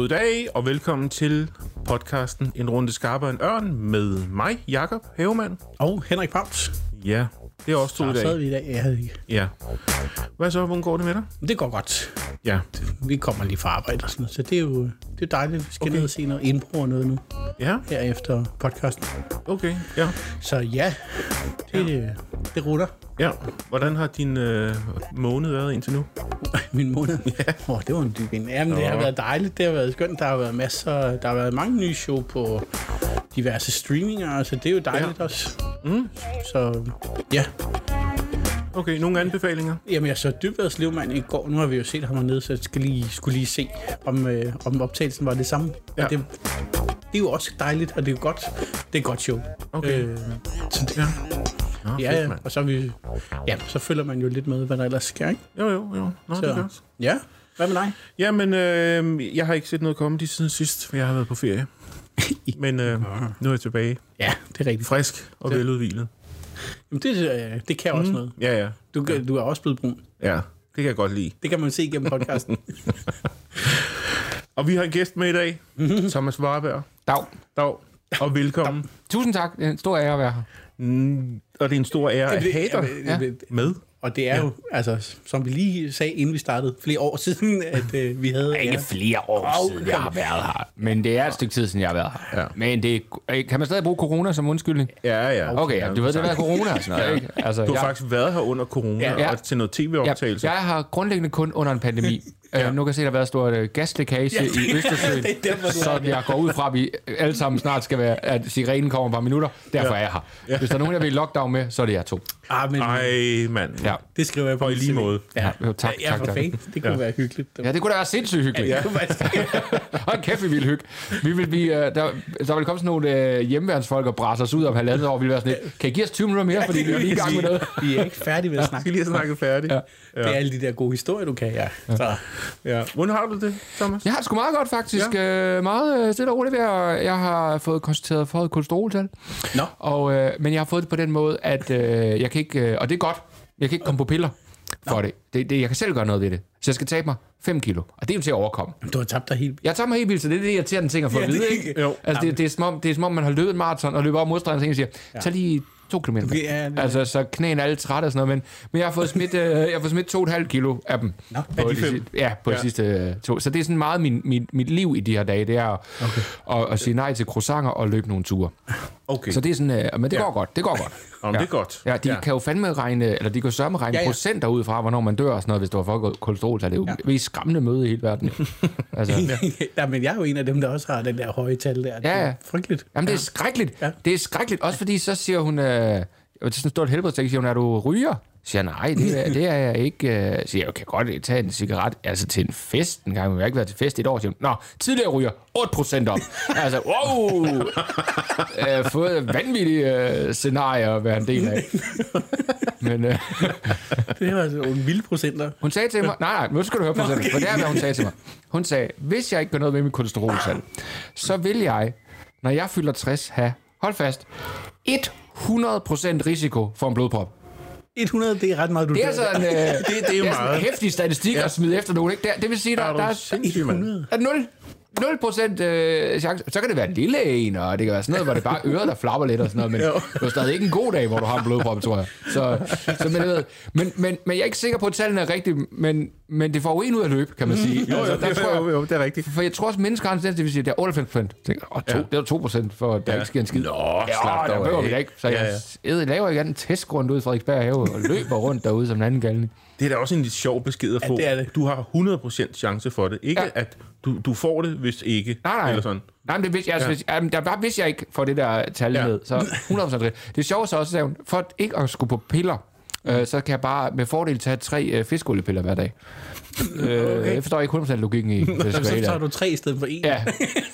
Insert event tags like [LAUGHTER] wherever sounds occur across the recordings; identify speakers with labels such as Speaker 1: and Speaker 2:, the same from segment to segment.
Speaker 1: Goddag og velkommen til podcasten En runde skarpere end ørn med mig, Jakob Havemann.
Speaker 2: Og Henrik Pams.
Speaker 1: Ja, det er også to i
Speaker 2: Så
Speaker 1: dag.
Speaker 2: vi i dag. Ja, det-
Speaker 1: Ja. Hvad så? Hvordan går det med dig?
Speaker 2: det går godt.
Speaker 1: Ja.
Speaker 2: Vi kommer lige fra arbejde og sådan noget, så det er jo det er dejligt. Vi skal
Speaker 1: Okay.
Speaker 2: ned og se noget indbrug og noget nu,
Speaker 1: Ja,
Speaker 2: her efter podcasten.
Speaker 1: okay. Ja.
Speaker 2: Så ja, det, ja. det rutter.
Speaker 1: Ja. Hvordan har din øh, måned været indtil nu? [LAUGHS]
Speaker 2: Min måned. Ja. Oh, det var en dyb en. Jamen, det har været dejligt. Det har været skønt. Der har været masser, der har været mange nye show på diverse streaminger, så det er jo dejligt ja. også.
Speaker 1: Mm.
Speaker 2: Så ja,
Speaker 1: Okay, nogle anbefalinger?
Speaker 2: Jamen, jeg så Dybvads livmand i går. Nu har vi jo set ham hernede, så jeg skal lige, skulle lige se, om, øh, om optagelsen var det samme.
Speaker 1: Ja.
Speaker 2: Det, det er jo også dejligt, og det er jo godt. Det er et godt show.
Speaker 1: Okay.
Speaker 2: Øh, så det,
Speaker 1: Ja. Nå,
Speaker 2: ja,
Speaker 1: fedt,
Speaker 2: ja, og så, er vi, ja, så følger man jo lidt med, hvad der ellers sker, ikke?
Speaker 1: Jo, jo, jo. Nå, det er
Speaker 2: Så-
Speaker 1: godt.
Speaker 2: Ja, hvad med dig?
Speaker 1: Jamen, øh, jeg har ikke set noget komme de siden sidst, for jeg har været på ferie. [LAUGHS] Men øh, nu er jeg tilbage.
Speaker 2: Ja, det er rigtigt.
Speaker 1: Frisk og
Speaker 2: Det-
Speaker 1: veludvilet.
Speaker 2: Jamen, det, øh, det kan også noget.
Speaker 1: Ja, ja.
Speaker 2: Du, kan- du er også blevet brun.
Speaker 1: Ja, det kan jeg godt lide.
Speaker 2: Det kan man se gennem podcasten. [LAUGHS] [LAUGHS]
Speaker 1: Og vi har en gæst med i dag, Thomas Warberg.
Speaker 3: Dag.
Speaker 1: Dag. Og velkommen.
Speaker 3: Tusind tak. Det er en stor ære at være her.
Speaker 1: Mm, og det er en stor ære at have dig
Speaker 2: ja.
Speaker 1: med.
Speaker 2: Og det er jo, altså, som vi lige sagde, inden vi startede, flere år [LAUGHS] siden, at øh, vi havde...
Speaker 3: Ikke
Speaker 2: ja.
Speaker 3: flere år
Speaker 2: Au,
Speaker 3: siden, jeg har været her. Men det er et stykke tid siden, jeg har været her.
Speaker 1: Ja.
Speaker 3: Men det, er- kan man stadig bruge corona som undskyldning?
Speaker 1: Ja, ja.
Speaker 3: Okay, ja, du ved, det er corona sådan noget, ikke? Altså,
Speaker 1: Du har
Speaker 3: jeg,
Speaker 1: faktisk været her under corona
Speaker 2: Ja.
Speaker 1: ja. og til noget tv-optagelse.
Speaker 3: jeg, jeg har grundlæggende kun under en pandemi. [LAUGHS] ja. uh, nu kan jeg se, at der har været stort uh, gaslækage
Speaker 2: Ja,
Speaker 3: i Østersøen. [LAUGHS]
Speaker 2: det er derfor, du
Speaker 3: så jeg går ud fra, at vi alle sammen snart skal være, at sirenen kommer om et par minutter. Derfor
Speaker 1: Ja.
Speaker 3: er jeg her. Hvis der er nogen, jeg vil lockdown med, så er det jer to.
Speaker 2: Ah, men
Speaker 1: Ej, mand.
Speaker 3: Ja,
Speaker 2: det skriver jeg på
Speaker 1: i lige måde.
Speaker 2: Ja,
Speaker 3: Jo, tak,
Speaker 2: ja,
Speaker 3: tak,
Speaker 2: for
Speaker 3: tak.
Speaker 2: Det kunne
Speaker 1: Ja.
Speaker 2: være hyggeligt.
Speaker 3: ja det kunne da være sindssygt hyggeligt.
Speaker 2: Ja, det [LAUGHS]
Speaker 3: Hold kæft, vi vil hygge. Vi vil blive, uh, der, der vil komme sådan nogle uh, hjemmeværnsfolk og bræsse os ud om halvandet år. Vi vil være sådan lidt, kan I give os 20 minutter mere, fordi vi er lige i gang med noget?
Speaker 2: Vi er ikke færdige med at [LAUGHS]
Speaker 1: Jeg
Speaker 2: snakke.
Speaker 1: skal lige have snakket færdigt.
Speaker 3: Ja.
Speaker 1: Ja.
Speaker 2: Det er alle de der gode historier, du kan, ja. Så,
Speaker 1: Ja. Hvordan har du det, Thomas?
Speaker 3: Jeg har det sgu meget godt, faktisk. Ja. Uh, meget uh, stille og roligt ved, og jeg har fået konstateret for kolesteroltal.
Speaker 2: Nå.
Speaker 3: Og, uh, men jeg har fået det på den måde, at uh, jeg kan ikke, uh, og det er godt, jeg kan ikke komme på piller for det. det. det. Jeg kan selv gøre noget ved det. Så jeg skal tabe mig 5 kilo, og det er jo til at overkomme.
Speaker 2: du har tabt dig helt.
Speaker 3: Jeg tager mig helt vildt, så det er det irriterende ting at få
Speaker 2: Ja,
Speaker 3: at vide, ikke?
Speaker 1: Jo.
Speaker 3: Altså, det, det, er som om, det er som om, man har løbet en maraton og løber over modstregen, og så en siger, tag lige to kilometer.
Speaker 2: Okay, ja, det-
Speaker 3: altså, så knæene er alle trætte og sådan noget, men, men jeg har fået smidt, øh, jeg har fået smidt to og et halvt kilo af dem.
Speaker 2: Nå,
Speaker 3: på
Speaker 1: af de fem?
Speaker 3: Ja, på ja.
Speaker 1: Ja.
Speaker 3: de sidste øh, to. Så det er sådan meget min, mit, mit liv i de her dage, det er at, okay. at, at sige nej til croissanter og løbe nogle ture.
Speaker 1: Okay.
Speaker 3: Så det er sådan, øh, men det
Speaker 1: Ja.
Speaker 3: går godt, det går godt. [LAUGHS]
Speaker 1: Om det er godt.
Speaker 3: Ja, de ja. kan jo fandme regne, eller de kan jo sørme regne
Speaker 2: Ja,
Speaker 3: ja,
Speaker 2: ja.
Speaker 3: ja. procenter ud fra, hvornår man dør og sådan noget, hvis du har fået kolesterol. Så det er jo ja. mest skræmmende møde i hele verden. [LAUGHS] altså,
Speaker 2: ja, men jeg er jo en af dem, der også har den der høje tal der. Det
Speaker 3: Ja,
Speaker 2: er
Speaker 3: ja.
Speaker 2: Frygteligt.
Speaker 3: Jamen, det er skrækkeligt.
Speaker 2: Ja.
Speaker 3: Ja. Det er skrækkeligt. Også fordi, så siger hun... Øh, det er sådan et stort helbredstæk, siger hun, er du ryger? Så siger jeg, nej, det er, det er jeg ikke. Øh, Så siger jeg, kan godt tage en cigaret, altså til en fest en gang, men jeg har ikke været til fest i et år. Siger Nå, tidligere ryger 8% op. altså, wow! Jeg [LAUGHS] har fået vanvittige øh, scenarier at være en del af. Men øh, [LAUGHS]
Speaker 2: Det var altså nogle vilde procenter.
Speaker 3: hun sagde til mig, nej, nej, nu skal du høre på okay. for det er, hvad hun sagde til mig. Hun sagde, hvis jeg ikke gør noget ved mit kolesteroltal, så vil jeg, når jeg fylder 60, have, hold fast, 100% risiko for en blodprop.
Speaker 2: 100, det er ret meget, du
Speaker 3: Det er
Speaker 2: dør.
Speaker 3: altså en, [LAUGHS] øh, det,
Speaker 1: det er jo
Speaker 3: er sådan en
Speaker 1: meget.
Speaker 3: hæftig statistik ja. at smide efter nogen. Ikke? Der, det vil sige, der,
Speaker 1: Er
Speaker 3: der, er,
Speaker 1: sindssyg, mand?
Speaker 2: 100.
Speaker 3: der er 0, 0 procent øh, chance. Så kan det være en lille en, og det kan være sådan noget, hvor det bare [LAUGHS] er øret, der flapper lidt og sådan noget, men
Speaker 1: Jo.
Speaker 3: det er stadig ikke en god dag, hvor du har en blodprop, tror jeg. Så, så men, jeg ved, men, men, men jeg er ikke sikker på, at tallene er rigtige, men, men det får jo en ud af løb, kan man sige.
Speaker 1: Jo, jo,
Speaker 3: Altså, der tror jeg,
Speaker 1: jo, jo, det er rigtigt.
Speaker 3: for jeg tror også, at mennesker har en tendens til at sige, at det er 98 procent. Og to,
Speaker 1: Ja.
Speaker 3: ja. det er 2 procent, for der
Speaker 1: Ja.
Speaker 3: ja. ikke sker en skid.
Speaker 1: Nå,
Speaker 3: ja,
Speaker 1: slap
Speaker 3: der
Speaker 1: dog
Speaker 3: behøver vi ikke. Så
Speaker 1: Ja,
Speaker 3: jeg
Speaker 1: ja.
Speaker 3: ja. laver ikke en testgrund ud i Frederiksberg have og løber rundt derude som en anden galning.
Speaker 1: Det er da også en lidt sjov besked at få.
Speaker 2: det er det.
Speaker 1: Du har 100% chance for det. Ikke
Speaker 3: Ja.
Speaker 1: at du, du får det, hvis ikke.
Speaker 3: Nej, nej.
Speaker 1: Eller sådan.
Speaker 3: Nej, men det vidste jeg, altså,
Speaker 1: Ja.
Speaker 3: hvis, jamen, der hvis jeg ikke får det der tal
Speaker 1: Ja.
Speaker 3: ja. med, så 100% det. Det sjove så også, hun, for ikke at skulle på piller, øh, så kan jeg bare med fordel tage tre øh, fiskolieepiller hver dag. øh, jeg forstår ikke 100% logikken i [LAUGHS] det.
Speaker 2: Så tager du tre i stedet for en. [LAUGHS]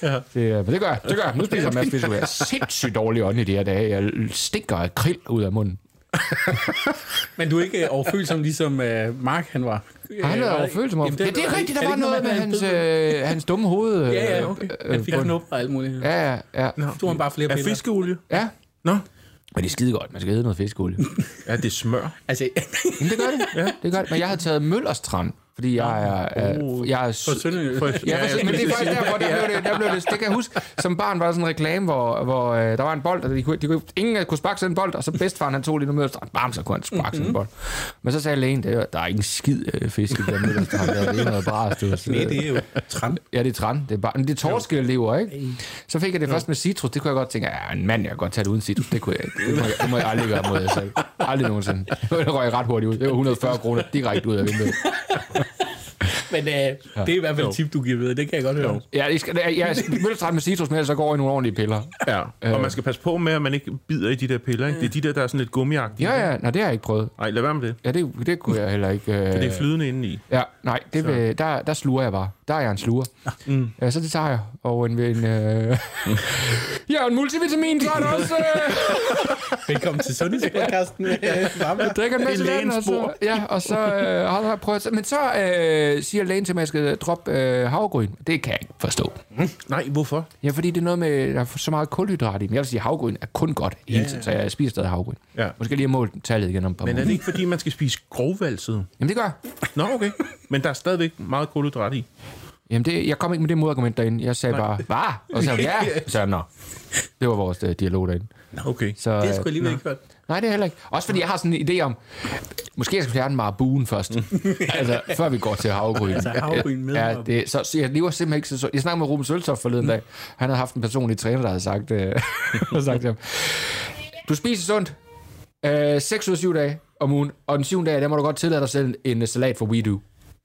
Speaker 3: Ja, det, øh, men det gør jeg. Det gør jeg. Nu spiser jeg en masse fiskolie. Jeg er sindssygt dårlig ånd i de her dage. Jeg stinker af krill ud af munden. [LAUGHS]
Speaker 2: Men du er ikke øh, overfølsom, ligesom uh, Mark han var.
Speaker 3: Har han
Speaker 2: Øh,
Speaker 3: været
Speaker 2: var-
Speaker 3: overfølsom over?
Speaker 2: Jamen,
Speaker 3: Ja, det er rigtigt. Der
Speaker 2: det
Speaker 3: var noget med
Speaker 2: han
Speaker 3: hans, øh, hans dumme hoved. øh, [LAUGHS]
Speaker 2: Ja, ja, okay. Han fik knop og alt muligt.
Speaker 3: Ja, ja, ja.
Speaker 1: Nå.
Speaker 2: Du har bare flere
Speaker 1: Er
Speaker 2: piller.
Speaker 1: fiskeolie?
Speaker 3: Ja,
Speaker 1: Nå.
Speaker 3: men det er skide godt. Man skal æde noget fiskeolie. [LAUGHS]
Speaker 1: Ja, det er smør.
Speaker 2: Altså,
Speaker 3: Men det gør det. Ja. det gør det. Men jeg havde taget Møllerstrand Fordi jeg er...
Speaker 1: Oh.
Speaker 3: jeg er
Speaker 2: For.
Speaker 1: For,
Speaker 3: Ja, ja, men det er faktisk derfor, der blev det, der blev det, det kan jeg huske, som barn var der sådan en reklame, hvor, hvor øh, der var en bold, og de kunne, de kunne, ingen kunne sparke sådan en bold, og så bedstefaren han tog lige noget mødelstrand, bam, så kunne han sparke sådan en bold. Men så sagde lægen, det er, der er ingen skid øh, fisk i den mødelstrand, der det er noget bras. Så,
Speaker 2: Nej, det er jo træn.
Speaker 3: Ja, det er træn. Det er, bare, men det er torskelever, ikke? Så fik jeg det først med citrus. Det kunne jeg godt tænke, ja, en mand, jeg kan godt tage det uden citrus. Det, kunne jeg, ikke. det, må, jeg, det må jeg aldrig gøre mod jer selv. Aldrig nogensinde. [LAUGHS] Det røg ret hurtigt ud. Det var 140 kroner direkte ud af vinduet.
Speaker 2: Men øh, det er i hvert fald et tip, du giver videre. Det kan jeg godt høre.
Speaker 3: Ja, jeg skal, jeg, jeg mødelstrand med citrus med, så går i nogle ordentlige piller.
Speaker 1: Ja, og man skal passe på med, at man ikke bider i de der piller. Ikke? Det er de der, der er sådan lidt gummiagtige.
Speaker 3: Ja, ja, nej, det har jeg ikke prøvet.
Speaker 1: Nej, lad være med det.
Speaker 3: Ja, det, det kunne jeg heller ikke. Øh...
Speaker 1: Det er flydende indeni.
Speaker 3: Ja, nej, det vil, der, der sluger jeg bare. Der er jeg en sluger. Mm. Ja, så det tager jeg. Og en... en øh... [LAUGHS] ja, en multivitamin, så er det også... Øh... [LAUGHS]
Speaker 2: Velkommen til Sundhedspodcasten øh, Barbara.
Speaker 3: Jeg drikker en masse
Speaker 1: Det er
Speaker 3: vand, og så, ja, og så øh, har jeg prøvet... Men så øh, siger lægen til mig, at jeg skal droppe øh, havregryn. Det kan jeg ikke forstå.
Speaker 1: Nej, hvorfor?
Speaker 3: Ja, fordi det er noget med, der er så meget kulhydrat i. Men jeg vil sige, at havregryn er kun godt hele tiden, så jeg spiser stadig havregryn.
Speaker 1: Ja.
Speaker 3: Måske lige have målt tallet igen om et par
Speaker 1: Men er det ikke, fordi man skal spise grovvalset?
Speaker 3: Jamen, det gør jeg.
Speaker 1: Nå, okay. Men der er stadigvæk meget kulhydrat i.
Speaker 3: Jamen, det, jeg kom ikke med det modargument derinde. Jeg sagde bare, hvad? Og så sagde ja. [LAUGHS] Så jeg, nå. Det var vores uh, dialog derinde.
Speaker 1: Okay.
Speaker 3: Så,
Speaker 2: Det har jeg
Speaker 3: øh,
Speaker 2: sgu alligevel ikke hørt.
Speaker 3: Nej, det er heller ikke. Også fordi jeg har sådan en idé om, måske jeg skal fjerne marabugen først. [LAUGHS] altså, før vi går til havgryn.
Speaker 2: Altså, havregryn med
Speaker 3: Ja, det, så, så jeg lever simpelthen ikke så sundt. Jeg snakkede med Ruben Søltoft forleden dag. Han havde haft en personlig træner, der havde sagt, øh, [LAUGHS] sagt til ham, du spiser sundt øh, 6 ud af 7 dage om ugen, og den 7. dag, der må du godt tillade dig selv en salat for WeDo.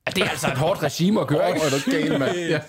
Speaker 3: Ja, det er altså et hårdt regime at køre, ikke?
Speaker 1: Åh, er du gal, mand? Ja.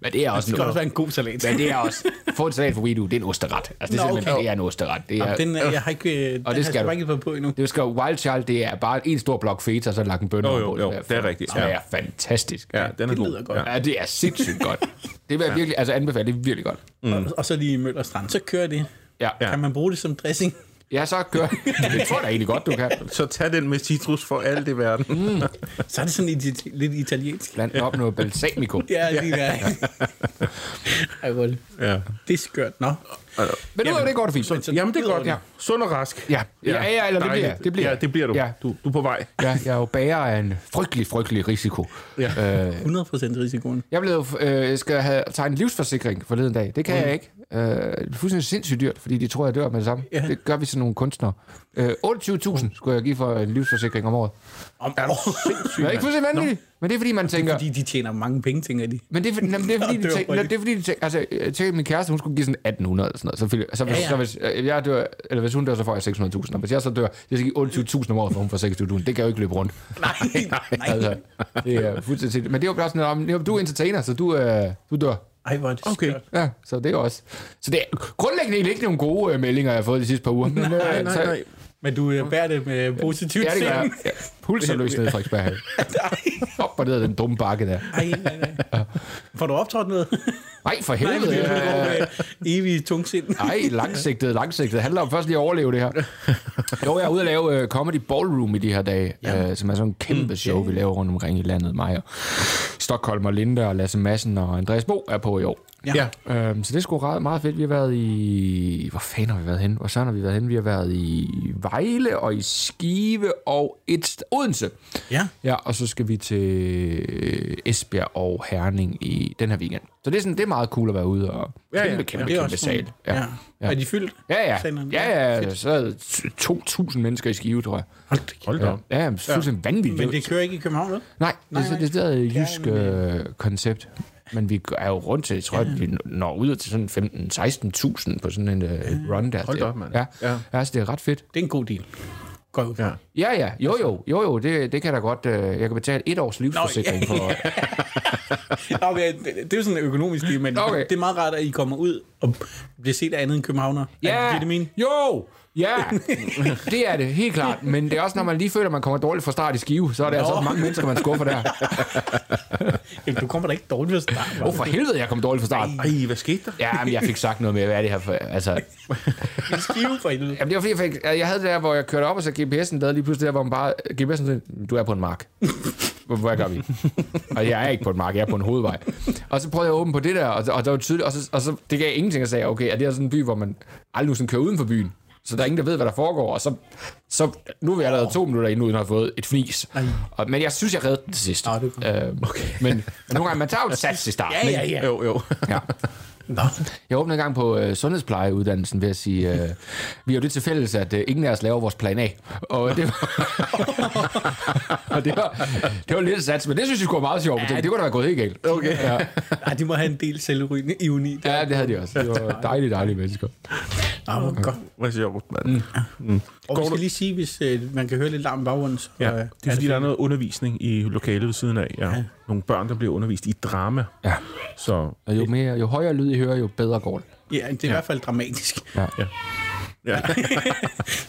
Speaker 3: Men det er også
Speaker 2: Det kan også være en god salat.
Speaker 3: Men det er også... Få en salat for WeDo, det er en osteret. Altså, det er
Speaker 2: Nå,
Speaker 3: simpelthen
Speaker 2: okay.
Speaker 3: det er en osteret. Det er,
Speaker 2: Den, er- jeg har ikke, øh, den
Speaker 3: det
Speaker 2: har
Speaker 3: skal
Speaker 2: ikke på endnu.
Speaker 3: Det skal Wild Child, det er bare en stor blok feta, og så lagt en bønne
Speaker 1: Jo, jo, jo,
Speaker 3: der.
Speaker 1: det er rigtigt,
Speaker 3: Det
Speaker 1: ja.
Speaker 3: er fantastisk.
Speaker 1: ja, den er
Speaker 2: Det
Speaker 1: god.
Speaker 2: lyder godt.
Speaker 1: Ja.
Speaker 3: Ja, det er sindssygt godt. Det vil jeg virkelig altså anbefale, det er virkelig godt.
Speaker 2: Mm. Og, og så lige Møller Strand. Så kører det.
Speaker 3: Ja, ja.
Speaker 2: Kan man bruge det som dressing?
Speaker 3: Ja så gør [LAUGHS] Det tror jeg da egentlig godt, du kan.
Speaker 1: Så tag den med citrus for alt i verden. Mm.
Speaker 2: Så er det sådan lidt, lidt italiensk.
Speaker 3: Blandt op noget balsamico. [LAUGHS]
Speaker 2: Ja, lige der. Ej, hvor er det.
Speaker 1: Ja.
Speaker 2: Det er skørt. Nå.
Speaker 3: Men nu er det godt og fint.
Speaker 2: så-
Speaker 1: Jamen, det er godt.
Speaker 2: Ja.
Speaker 1: Ja. Sund og rask.
Speaker 3: Ja, ja, ja, eller det bliver, det bliver.
Speaker 1: Ja, det bliver du.
Speaker 3: Ja.
Speaker 1: Du, du er på vej.
Speaker 3: Ja, jeg er jo bager af en frygtelig, frygtelig risiko.
Speaker 1: Ja.
Speaker 3: Øh,
Speaker 2: 100% risikoen.
Speaker 3: jeg blev, øh, skal have tegnet livsforsikring forleden dag. Det kan mm. jeg ikke. Øh, det er fuldstændig sindssygt dyrt, fordi de tror, jeg dør med det samme.
Speaker 2: Ja.
Speaker 3: Det gør vi sådan nogle kunstnere. Øh, 28.000 skulle jeg give for en livsforsikring om året.
Speaker 2: Om,
Speaker 1: Er sindssyg,
Speaker 3: Det er ikke fuldstændig vanvittigt. Men det er fordi, man tænker...
Speaker 2: fordi de tjener mange penge, tænker de.
Speaker 3: Men det er, jamen, det er fordi, [LAUGHS] de
Speaker 2: Det
Speaker 3: tænker, det er fordi, de tænker, altså, jeg tænkte, min kæreste, hun skulle give sådan 1800 eller sådan noget. Så, fik- så, hvis,
Speaker 2: Ja, ja.
Speaker 3: så hvis øh, jeg dør, eller hvis hun dør, så får jeg 600.000. Og hvis jeg så dør, jeg skal give 28.000 om året, for hun får 26.000. Det kan jeg jo ikke løbe rundt. [LAUGHS] [LAUGHS]
Speaker 2: Nej, nej.
Speaker 3: Altså, det er fuldstændig. Men det er jo også noget om, du er entertainer, så du, øh, du dør.
Speaker 2: Ej, hvor er det
Speaker 1: Okay.
Speaker 2: skørt.
Speaker 3: Ja, så det er også. Så det er grundlæggende ikke nogle gode øh, meldinger, jeg har fået de sidste par uger. Men, øh,
Speaker 1: Nej, nej,
Speaker 3: så-
Speaker 1: nej.
Speaker 2: Men du øh, bærer det med positivt
Speaker 3: Ja, det gør jeg. Ja. Pulser løs ned i Frederiksberg. [LAUGHS] Op og ned ad den dumme bakke der.
Speaker 2: Ej, nej, nej. Får du optrådt noget?
Speaker 3: Nej, for
Speaker 2: Nej,
Speaker 3: helvede.
Speaker 2: det
Speaker 3: øh,
Speaker 2: er evig tungsind.
Speaker 3: Nej, langsigtet, langsigtet. Det handler om først lige at overleve det her. Jo, jeg er ude at lave uh, Comedy Ballroom i de her dage,
Speaker 2: Ja.
Speaker 3: uh, som er sådan en kæmpe show, vi laver rundt omkring i landet. Mig og Stockholm og Linda og Lasse Madsen og Andreas Bo er på i år.
Speaker 1: Ja.
Speaker 3: Um, så det er sgu ret meget fedt. Vi har været i... Hvor fanden har vi været henne? Hvor sådan har vi været henne? Vi har været i Vejle og i Skive og et Odense.
Speaker 2: Ja.
Speaker 3: Ja, og så skal vi til Esbjerg og Herning i den her weekend. Så det er, sådan, det er meget cool at være ude og
Speaker 1: Ja,
Speaker 3: kæmpe,
Speaker 1: ja.
Speaker 3: kæmpe,
Speaker 2: er
Speaker 3: kæmpe sal.
Speaker 2: Ja. ja.
Speaker 3: Ja.
Speaker 2: Er de fyldt?
Speaker 3: Ja, ja. Ja, ja. Så er der 2.000 mennesker i Skive, tror jeg.
Speaker 2: Hold da.
Speaker 1: Hold da
Speaker 3: Ja, ja fuldstændig vanvittigt.
Speaker 2: Men det kører ikke i København, vel?
Speaker 3: Nej, det er
Speaker 2: Nej,
Speaker 3: det er et jysk
Speaker 2: Ja,
Speaker 3: øh, koncept. Men vi er jo rundt til, jeg tror, at vi når ud til sådan 15-16.000 på sådan en uh, run der.
Speaker 1: Hold op, mand.
Speaker 3: Ja,
Speaker 1: Ja.
Speaker 3: ja. altså det er ret fedt.
Speaker 2: Det er en god deal. Går ud fra.
Speaker 1: Ja.
Speaker 3: Ja, ja, jo, jo, jo, jo, det, det kan da godt, øh, jeg kan betale et års livsforsikring for, [LAUGHS]
Speaker 2: Nå, men det, det er jo sådan en økonomisk deal, men
Speaker 3: Okay.
Speaker 2: det er meget rart, at I kommer ud og bliver set af andet end københavner.
Speaker 3: Ja,
Speaker 2: Er det det, min?
Speaker 3: jo, ja, det er det, helt klart. Men det er også, når man lige føler, at man kommer dårligt fra start i skive, så er det
Speaker 2: Nå.
Speaker 3: altså mange mennesker, man skuffer der. [LAUGHS]
Speaker 2: Jamen, du kommer da ikke dårligt ved at starte.
Speaker 3: Åh, oh, for helvede, jeg kom dårligt fra start.
Speaker 1: Ej, hvad skete der?
Speaker 3: Ja, men jeg fik sagt noget med, hvad er det her for... Altså, [LAUGHS]
Speaker 2: En skive for helvede.
Speaker 3: jamen, det var fordi, jeg, fik, jeg havde det der, hvor jeg kørte op, og så GPS'en lavede lige pludselig der, hvor man bare... GPS'en sagde, du er på en mark. Hvad gør vi? og jeg er ikke på en mark, jeg er på en hovedvej. Og så prøvede jeg at åbne på det der, og, og det var tydeligt, og så, og så det gav ingenting at sige, okay, er det her sådan en by, hvor man aldrig sådan kører uden for byen? Så der er ingen, der ved, hvad der foregår, og så, så nu er vi allerede to minutter inde, uden at have fået et fnis. Og, men jeg synes, jeg reddede den til sidst.
Speaker 2: Nå, det
Speaker 3: øh, okay. men, men nogle gange, man tager jo et sats i starten.
Speaker 2: Ja, ja, ja.
Speaker 1: Jo, jo.
Speaker 3: ja. [LAUGHS]
Speaker 2: Nå.
Speaker 3: Jeg åbnede en gang på øh, sundhedsplejeuddannelsen ved at sige, øh, vi har jo det til fælles, at øh, ingen af os laver vores plan A. Og det var, [LAUGHS] og det var, det var lidt sats, men det synes jeg skulle være meget sjovt. Ja, det, det kunne da være gået helt galt.
Speaker 1: Okay.
Speaker 3: Ja, [LAUGHS]
Speaker 2: Ej, de må have en del selvironi i uni.
Speaker 3: ja, det havde de også. Det var [LAUGHS] dejlige, dejlige mennesker.
Speaker 2: Nå, hvor godt.
Speaker 1: Hvor sjovt, mand. Mm.
Speaker 2: Og vi skal lige sige, hvis øh, man kan høre lidt larm i baggrunden, så
Speaker 1: Ja,
Speaker 2: øh,
Speaker 1: det er fordi, der er noget undervisning i lokalet ved siden af. Ja.
Speaker 2: Ja.
Speaker 1: Nogle børn, der bliver undervist i drama.
Speaker 3: Ja.
Speaker 1: Så
Speaker 3: Og jo, mere, jo højere lyd I hører, jo bedre går det.
Speaker 2: Ja, det er i hvert fald dramatisk.
Speaker 3: Ja.
Speaker 1: ja. [LAUGHS]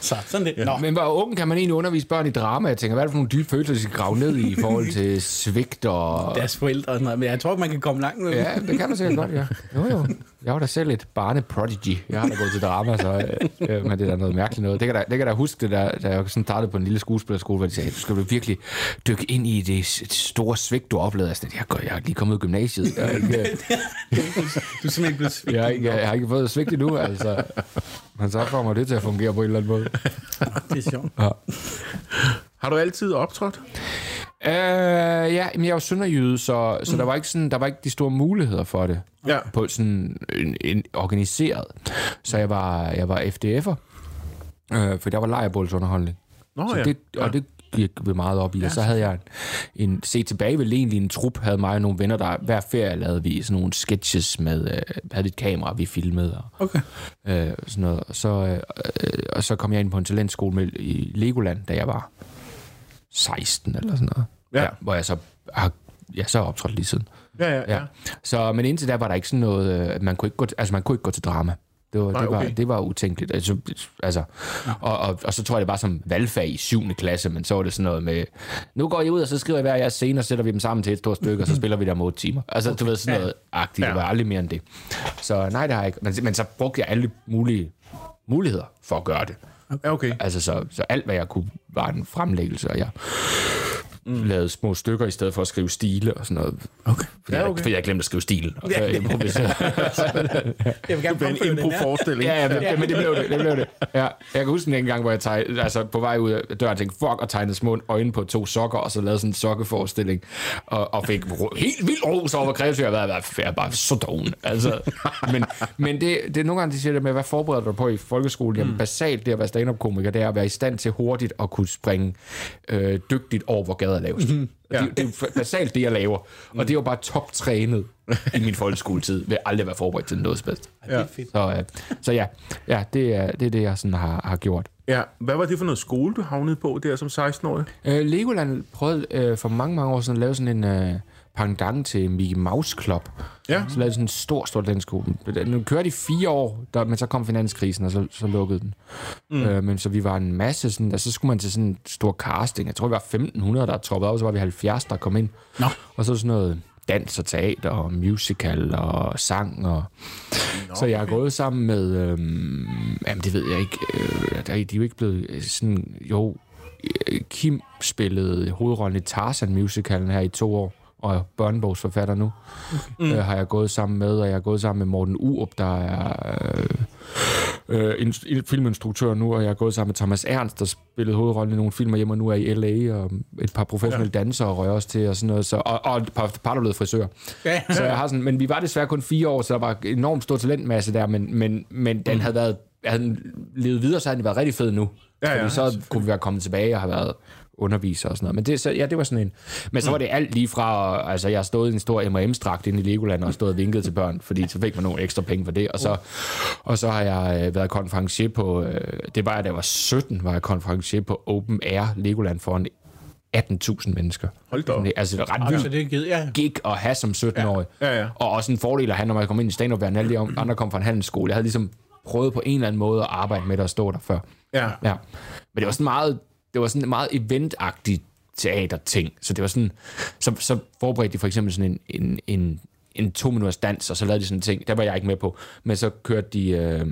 Speaker 2: Så sådan det. Nå,
Speaker 3: Men hvor ung kan man egentlig undervise børn i drama? Jeg tænker, hvad er det for nogle dybe følelser, de skal grave ned i i forhold til [LAUGHS] svigt og...
Speaker 2: deres forældre og sådan noget. Men jeg tror, man kan komme langt med
Speaker 3: Ja, det kan du sikkert godt, ja. Jo, jo. [LAUGHS] Jeg var da selv et barne-prodigy. Jeg har da gået til drama, så øh, øh, men det er da noget mærkeligt noget. Det kan da, det kan da huske, det der, da jeg sådan startede på en lille skuespillerskole, hvor de sagde, du skal du virkelig dykke ind i det store svigt, du oplevede. Altså, jeg, går- jeg er lige kommet ud af gymnasiet. Jeg, er ikke, [LAUGHS]
Speaker 2: Du er simpelthen blevet svigt.
Speaker 3: jeg, ikke, jeg har ikke fået svigt endnu, altså. Men så får det til at fungere på en eller anden måde.
Speaker 2: Det er sjovt.
Speaker 1: Har du altid optrådt?
Speaker 3: Øh, ja, men jeg er jo sønderjyde, så, så der, var ikke sådan, der var ikke de store muligheder for det.
Speaker 1: Ja.
Speaker 3: På sådan en, en organiseret. Så jeg var, jeg var FDF'er. Øh, for der var lejrbålsunderholdning.
Speaker 1: Nå
Speaker 3: så
Speaker 1: ja.
Speaker 3: det, og det gik vi meget op i. Og så havde jeg en, en se tilbage ved egentlig en trup, havde mig og nogle venner, der hver ferie lavede vi sådan nogle sketches med, øh, havde et kamera, vi filmede og
Speaker 2: Okay.
Speaker 3: øh, sådan noget. Og så, øh, øh, og så kom jeg ind på en talentskole med, i Legoland, da jeg var 16 eller sådan noget.
Speaker 1: Ja.
Speaker 3: hvor jeg så har jeg så optrådt lige siden.
Speaker 1: Ja, ja, ja.
Speaker 3: Ja. Så, men indtil da var der ikke sådan noget, øh, man kunne ikke gå, til- altså man kunne ikke gå til drama. Det var,
Speaker 1: Nej,
Speaker 3: det var,
Speaker 1: okay.
Speaker 3: det var utænkeligt. Altså, altså, og, og, og, så tror jeg, det var som valgfag i 7. klasse, men så var det sådan noget med, nu går I ud, og så skriver I hver jeres scene, og sætter vi dem sammen til et stort stykke, og så spiller vi der om 8 timer. Altså, du ved, sådan noget agtigt. Det var aldrig mere end det. Så nej, det har jeg ikke. Men, men så brugte jeg alle mulige muligheder for at gøre det.
Speaker 1: Okay.
Speaker 3: Altså, så, så alt, hvad jeg kunne, var en fremlæggelse, og jeg mm. lavede små stykker i stedet for at skrive stile og sådan noget.
Speaker 2: Okay.
Speaker 3: Fordi,
Speaker 1: Ja, okay.
Speaker 3: okay. fordi jeg glemte at skrive stil. Og så
Speaker 2: Ja.
Speaker 3: improviserede. [LAUGHS]
Speaker 2: Jeg vil gerne
Speaker 1: Det en impro-forestilling.
Speaker 3: ja, ja, men, ja, men det blev det. det, blev det. Ja. Jeg kan huske en gang, hvor jeg tegnede, altså på vej ud af døren, tænkte, fuck, og tegnede små øjne på to sokker, og så lavede sådan en sokkeforestilling, og, og fik helt vildt ros over kreativ. Jeg var, jeg var bare så doven. Altså, men men det, det er nogle gange, de siger det med, hvad forbereder du dig på i folkeskolen? Jamen, basalt det at være stand-up-komiker, det er at være i stand til hurtigt at kunne springe øh, dygtigt over, gader er lavest. Mm-hmm. Ja. Det, det er jo basalt det, jeg laver. Og det er jo bare toptrænet i min folkeskoletid, ved aldrig at være forberedt til noget bedst.
Speaker 2: Ja.
Speaker 3: Så, øh, så ja, ja det, er, det er det, jeg sådan har, har gjort.
Speaker 1: Ja, hvad var det for noget skole, du havnede på der som 16-årig?
Speaker 3: Øh, Legoland prøvede øh, for mange, mange år siden at lave sådan en øh, pendant til Mickey Mouse Club.
Speaker 1: Ja.
Speaker 3: Så lavede de sådan en stor, stor landskole. Den kørte i fire år, der, men så kom finanskrisen, og så, så lukkede den. Mm. Øh, men så vi var en masse sådan, og så skulle man til sådan en stor casting. Jeg tror, vi var 1500, der troppede op, og så var vi 70, der kom ind.
Speaker 2: Nå.
Speaker 3: Og så sådan noget dans og teater og musical og sang. Og... Så jeg har gået sammen med... Øhm, jamen, det ved jeg ikke. Øh, der, de er jo ikke blevet øh, sådan... Jo, øh, Kim spillede hovedrollen i Tarzan musicalen her i to år, og er børnebogsforfatter nu. Okay. Øh, har jeg gået sammen med, og jeg har gået sammen med Morten Urup, der er øh, øh, en, en filminstruktør nu, og jeg har gået sammen med Thomas Ernst, der spillede hovedrollen i nogle filmer hjemme og nu er i L.A., og et par professionelle ja. dansere rører os til, og sådan noget, så, og, og et par, par der blev frisør.
Speaker 2: Ja.
Speaker 3: Så jeg har sådan, men vi var desværre kun fire år, så der var enormt stor talentmasse der, men, men, men den havde været, havde den levet videre, så havde den været rigtig fed nu.
Speaker 1: Ja, ja,
Speaker 3: Fordi så kunne vi være kommet tilbage og have været underviser og sådan noget. Men det, så, ja, det var sådan en... Men så var det alt lige fra... Altså, jeg har stået i en stor M&M-strakt inde i Legoland og stået og vinket til børn, fordi så fik man nogle ekstra penge for det. Og så, og så har jeg øh, været konferencier på... Øh, det var, da jeg var 17, var jeg konferencier på Open Air Legoland foran 18.000 mennesker.
Speaker 1: Hold da op.
Speaker 3: Altså, det er ret vildt
Speaker 2: det er givet, ja.
Speaker 3: gig at have som 17-årig.
Speaker 1: Ja, ja.
Speaker 3: Og også en fordel at have, når man kommer ind i stand up alle de andre kom fra en handelsskole. Jeg havde ligesom prøvet på en eller anden måde at arbejde med det og stå der før.
Speaker 1: Ja.
Speaker 3: Ja. Men det var sådan meget, det var sådan en meget eventagtig teaterting. Så det var sådan, så, så forberedte de for eksempel sådan en, en, en, en to minutters dans, og så lavede de sådan en ting. Der var jeg ikke med på. Men så kørte de øh,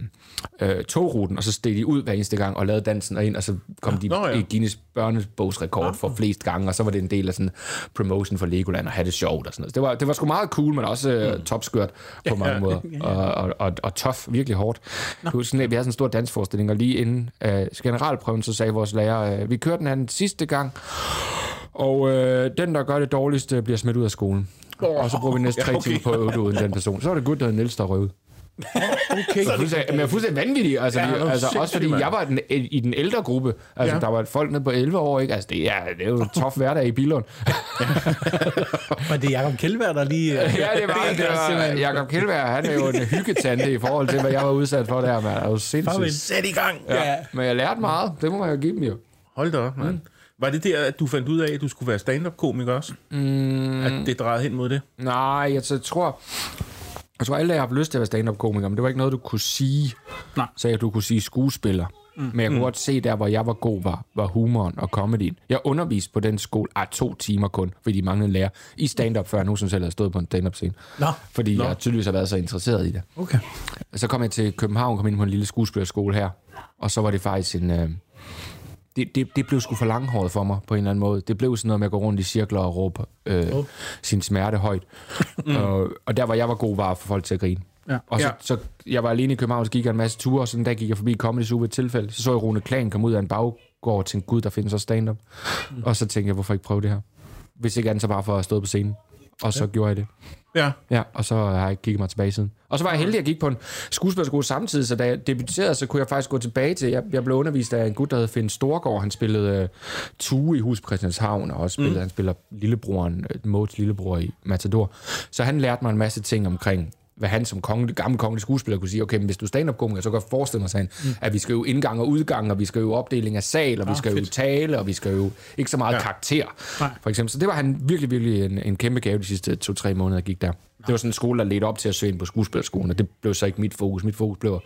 Speaker 3: øh, togruten, og så steg de ud hver eneste gang og lavede dansen og ind, og så kom de
Speaker 1: Nå, ja.
Speaker 3: i Guinness børnebogsrekord for flest gange, og så var det en del af sådan promotion for Legoland og have det sjovt og sådan noget. Det var, det var sgu meget cool, men også øh, topskørt på mange måder. Og, og, og, og tough, virkelig hårdt. Jeg husker, vi havde sådan en stor dansforestilling, og lige inden øh, generalprøven, så sagde vores lærer, øh, vi kørte den anden sidste gang, og øh, den, der gør det dårligste, bliver smidt ud af skolen. Og så bruger vi næste tre
Speaker 1: Ja, okay.
Speaker 3: timer på at øve det uden den person. Så var det godt, der hed Niels, der røvede.
Speaker 2: Okay.
Speaker 3: Er fuldstændig, men jeg er fuldstændig vanvittig. Altså,
Speaker 1: Ja, det er
Speaker 3: altså, også fordi
Speaker 1: mand.
Speaker 3: jeg var den, i den ældre gruppe. Altså,
Speaker 1: Ja.
Speaker 3: der var folk nede på 11 år, ikke? Altså, det er, det er jo en tough hverdag i Bilund.
Speaker 2: Var [LAUGHS] det Jacob Kjeldberg, der lige...
Speaker 3: ja, det var, [LAUGHS] det var Jacob Kjeldberg, han er jo en hyggetante i forhold til, hvad jeg var udsat for der, man. Det er jo
Speaker 2: Farvel.
Speaker 3: sindssygt.
Speaker 1: Sæt i gang!
Speaker 2: Ja.
Speaker 3: Men jeg lærte meget. Det må man jo give dem jo.
Speaker 1: Hold da op, mand. Var det der, at du fandt ud af, at du skulle være stand-up-komiker også? Mm. At det drejede hen mod det?
Speaker 3: Nej, jeg tror... Jeg tror, alle har haft lyst til at være stand-up-komiker, men det var ikke noget, du kunne sige.
Speaker 2: Nej.
Speaker 3: Så jeg, du kunne sige skuespiller. Mm. Men jeg kunne mm. godt se, der hvor jeg var god, var, var humoren og comedyen. Jeg underviste på den skole, ah, to timer kun, fordi de manglede en lærer, i stand-up, før jeg nogensinde selv havde stået på en stand-up scene.
Speaker 2: Nå.
Speaker 3: Fordi Nå. jeg tydeligvis har været så interesseret i det.
Speaker 2: Okay.
Speaker 3: Så kom jeg til København, kom ind på en lille skuespillerskole her, og så var det faktisk en... Øh, det, det, det blev sgu for langhåret for mig på en eller anden måde. Det blev sådan noget med at gå rundt i cirkler og råbe øh,
Speaker 2: Oh.
Speaker 3: sin smerte højt. Mm. Og, og der, hvor jeg var god, var få folk til at grine.
Speaker 2: Ja.
Speaker 3: Og så,
Speaker 1: Ja.
Speaker 3: så jeg var alene i København, så gik jeg en masse ture, og sådan der gik jeg forbi Comedy Zoo ved et tilfælde. Så så jeg Rune Klan komme ud af en baggård og tænkte, gud, der findes også stand-up. Mm. Og så tænkte jeg, hvorfor ikke prøve det her? Hvis ikke andet, så bare for at stået på scenen. Og så ja. gjorde jeg det.
Speaker 1: Ja.
Speaker 3: Ja, og så har jeg ikke kigget mig tilbage siden. Og så var jeg heldig, at jeg gik på en skuespillerskole samtidig, så da jeg debuterede, så kunne jeg faktisk gå tilbage til, jeg, jeg blev undervist af en gut, der hed Finn Storgård. Han spillede uh, Tue i Hus Christianshavn, og også spillede, mm. han spiller lillebroren, uh, Modes lillebror i Matador. Så han lærte mig en masse ting omkring, hvad han som konge, gammel kongelig skuespiller kunne sige, okay, men hvis du er stand-up-komiker, så kan jeg forestille mig, sagde han, mm. at vi skal jo indgang og udgang, og vi skal jo opdeling af sal, og vi
Speaker 2: Ah,
Speaker 3: skal jo
Speaker 2: fedt.
Speaker 3: tale, og vi skal jo ikke så meget
Speaker 1: Ja.
Speaker 3: ja. karakter,
Speaker 2: Nej.
Speaker 3: for eksempel. Så det var han virkelig, virkelig en, en kæmpe gave de sidste to-tre måneder, jeg gik der. Det var sådan en skole, der ledte op til at søge ind på skuespillerskolen, og det blev så ikke mit fokus. Mit fokus blev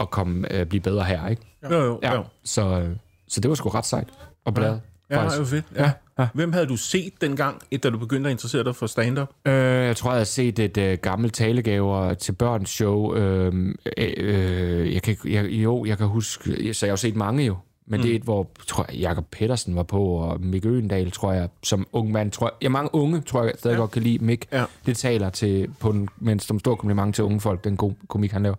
Speaker 3: at komme, øh, blive bedre her, ikke?
Speaker 1: Jo, jo,
Speaker 3: Ja.
Speaker 1: jo.
Speaker 3: Så, øh, så det var sgu ret sejt og bladet.
Speaker 1: Ja, det er jo fedt. Ja.
Speaker 3: Ja.
Speaker 1: Hvem havde du set dengang, da du begyndte at interessere dig for stand-up?
Speaker 3: Øh, jeg tror, jeg har set et øh, gammelt talegaver til børns show. Øh, øh, øh, jeg kan, jeg, jo, jeg kan huske... Så jeg har jo set mange jo. Men mm. det er et, hvor tror jeg, Jacob Pedersen var på, og Mick Øgendal, tror jeg, som ung mand. Tror jeg, ja, mange unge, tror jeg, stadig ja. godt kan lide Mick.
Speaker 1: Ja.
Speaker 3: Det taler til, på en, med en som stor kompliment til unge folk, den gode komik, han laver.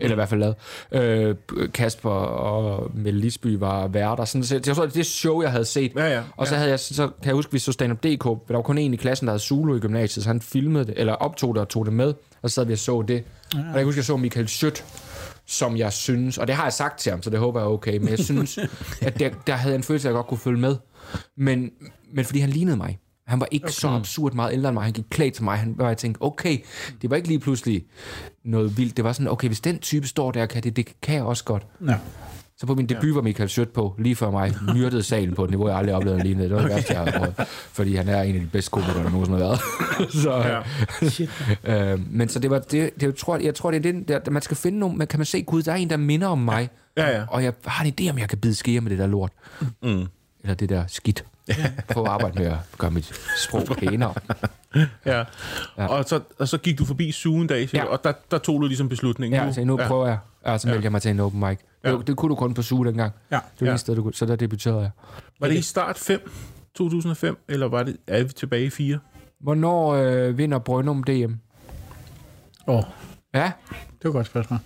Speaker 3: Eller i hvert fald lavet. Øh, Kasper og Mette Lisby var værter. Sådan, så jeg tror, det er det show, jeg havde set.
Speaker 1: Ja, ja.
Speaker 3: Og så havde jeg, så kan jeg huske, vi så stand up DK, der var kun en i klassen, der havde Zulu i gymnasiet, så han filmede det, eller optog det og tog det med, og så sad vi og så det. Ja. Og jeg kan huske, jeg så Michael Schødt, som jeg synes, og det har jeg sagt til ham, så det håber jeg er okay, men jeg synes, [LAUGHS] at der, der havde jeg en følelse, at jeg godt kunne følge med. Men, men fordi han lignede mig. Han var ikke okay. så absurd meget ældre end mig. Han gik klædt til mig. Han var, jeg tænkte, okay, det var ikke lige pludselig noget vildt. Det var sådan, okay, hvis den type står der, kan det, det kan jeg også godt.
Speaker 2: Ja.
Speaker 3: Så på min debut var Michael Schødt på, lige før mig, myrdede salen på et niveau, jeg aldrig har oplevet lignende. Det var det værste, jeg har prøvet, fordi han er en af de bedste komikere, der nogensinde har været. [LAUGHS] så,
Speaker 1: Ja.
Speaker 2: Shit. [LAUGHS]
Speaker 3: øh, men så det var, det, det, jeg, tror, jeg tror, det er den, der, man skal finde nogen, man kan man se, gud, der er en, der minder om mig,
Speaker 1: Ja, ja.
Speaker 3: og jeg har en idé, om jeg kan bide skære med det der lort.
Speaker 1: Mm.
Speaker 3: Eller det der skidt. Prøv at arbejde med at gøre mit sprog pænere.
Speaker 1: Ja. ja. Og, så, og så gik du forbi sugen dag, ja.
Speaker 3: Ja.
Speaker 1: og der, der tog du ligesom beslutningen.
Speaker 3: Ja,
Speaker 1: Du-
Speaker 3: så nu prøver jeg. Og så meldte jeg mig til en open mic.
Speaker 1: Ja.
Speaker 3: Det, det kunne du kun på suge dengang.
Speaker 2: Ja.
Speaker 3: Det var
Speaker 1: Ja.
Speaker 3: ja. sted, du kunne. Så der debuterede jeg.
Speaker 1: Var det i start 5, 2005, eller var det, er vi tilbage i 4?
Speaker 3: Hvornår øh, vinder Brøndum DM?
Speaker 2: Åh, oh,
Speaker 3: Ja,
Speaker 2: det var et godt spørgsmål.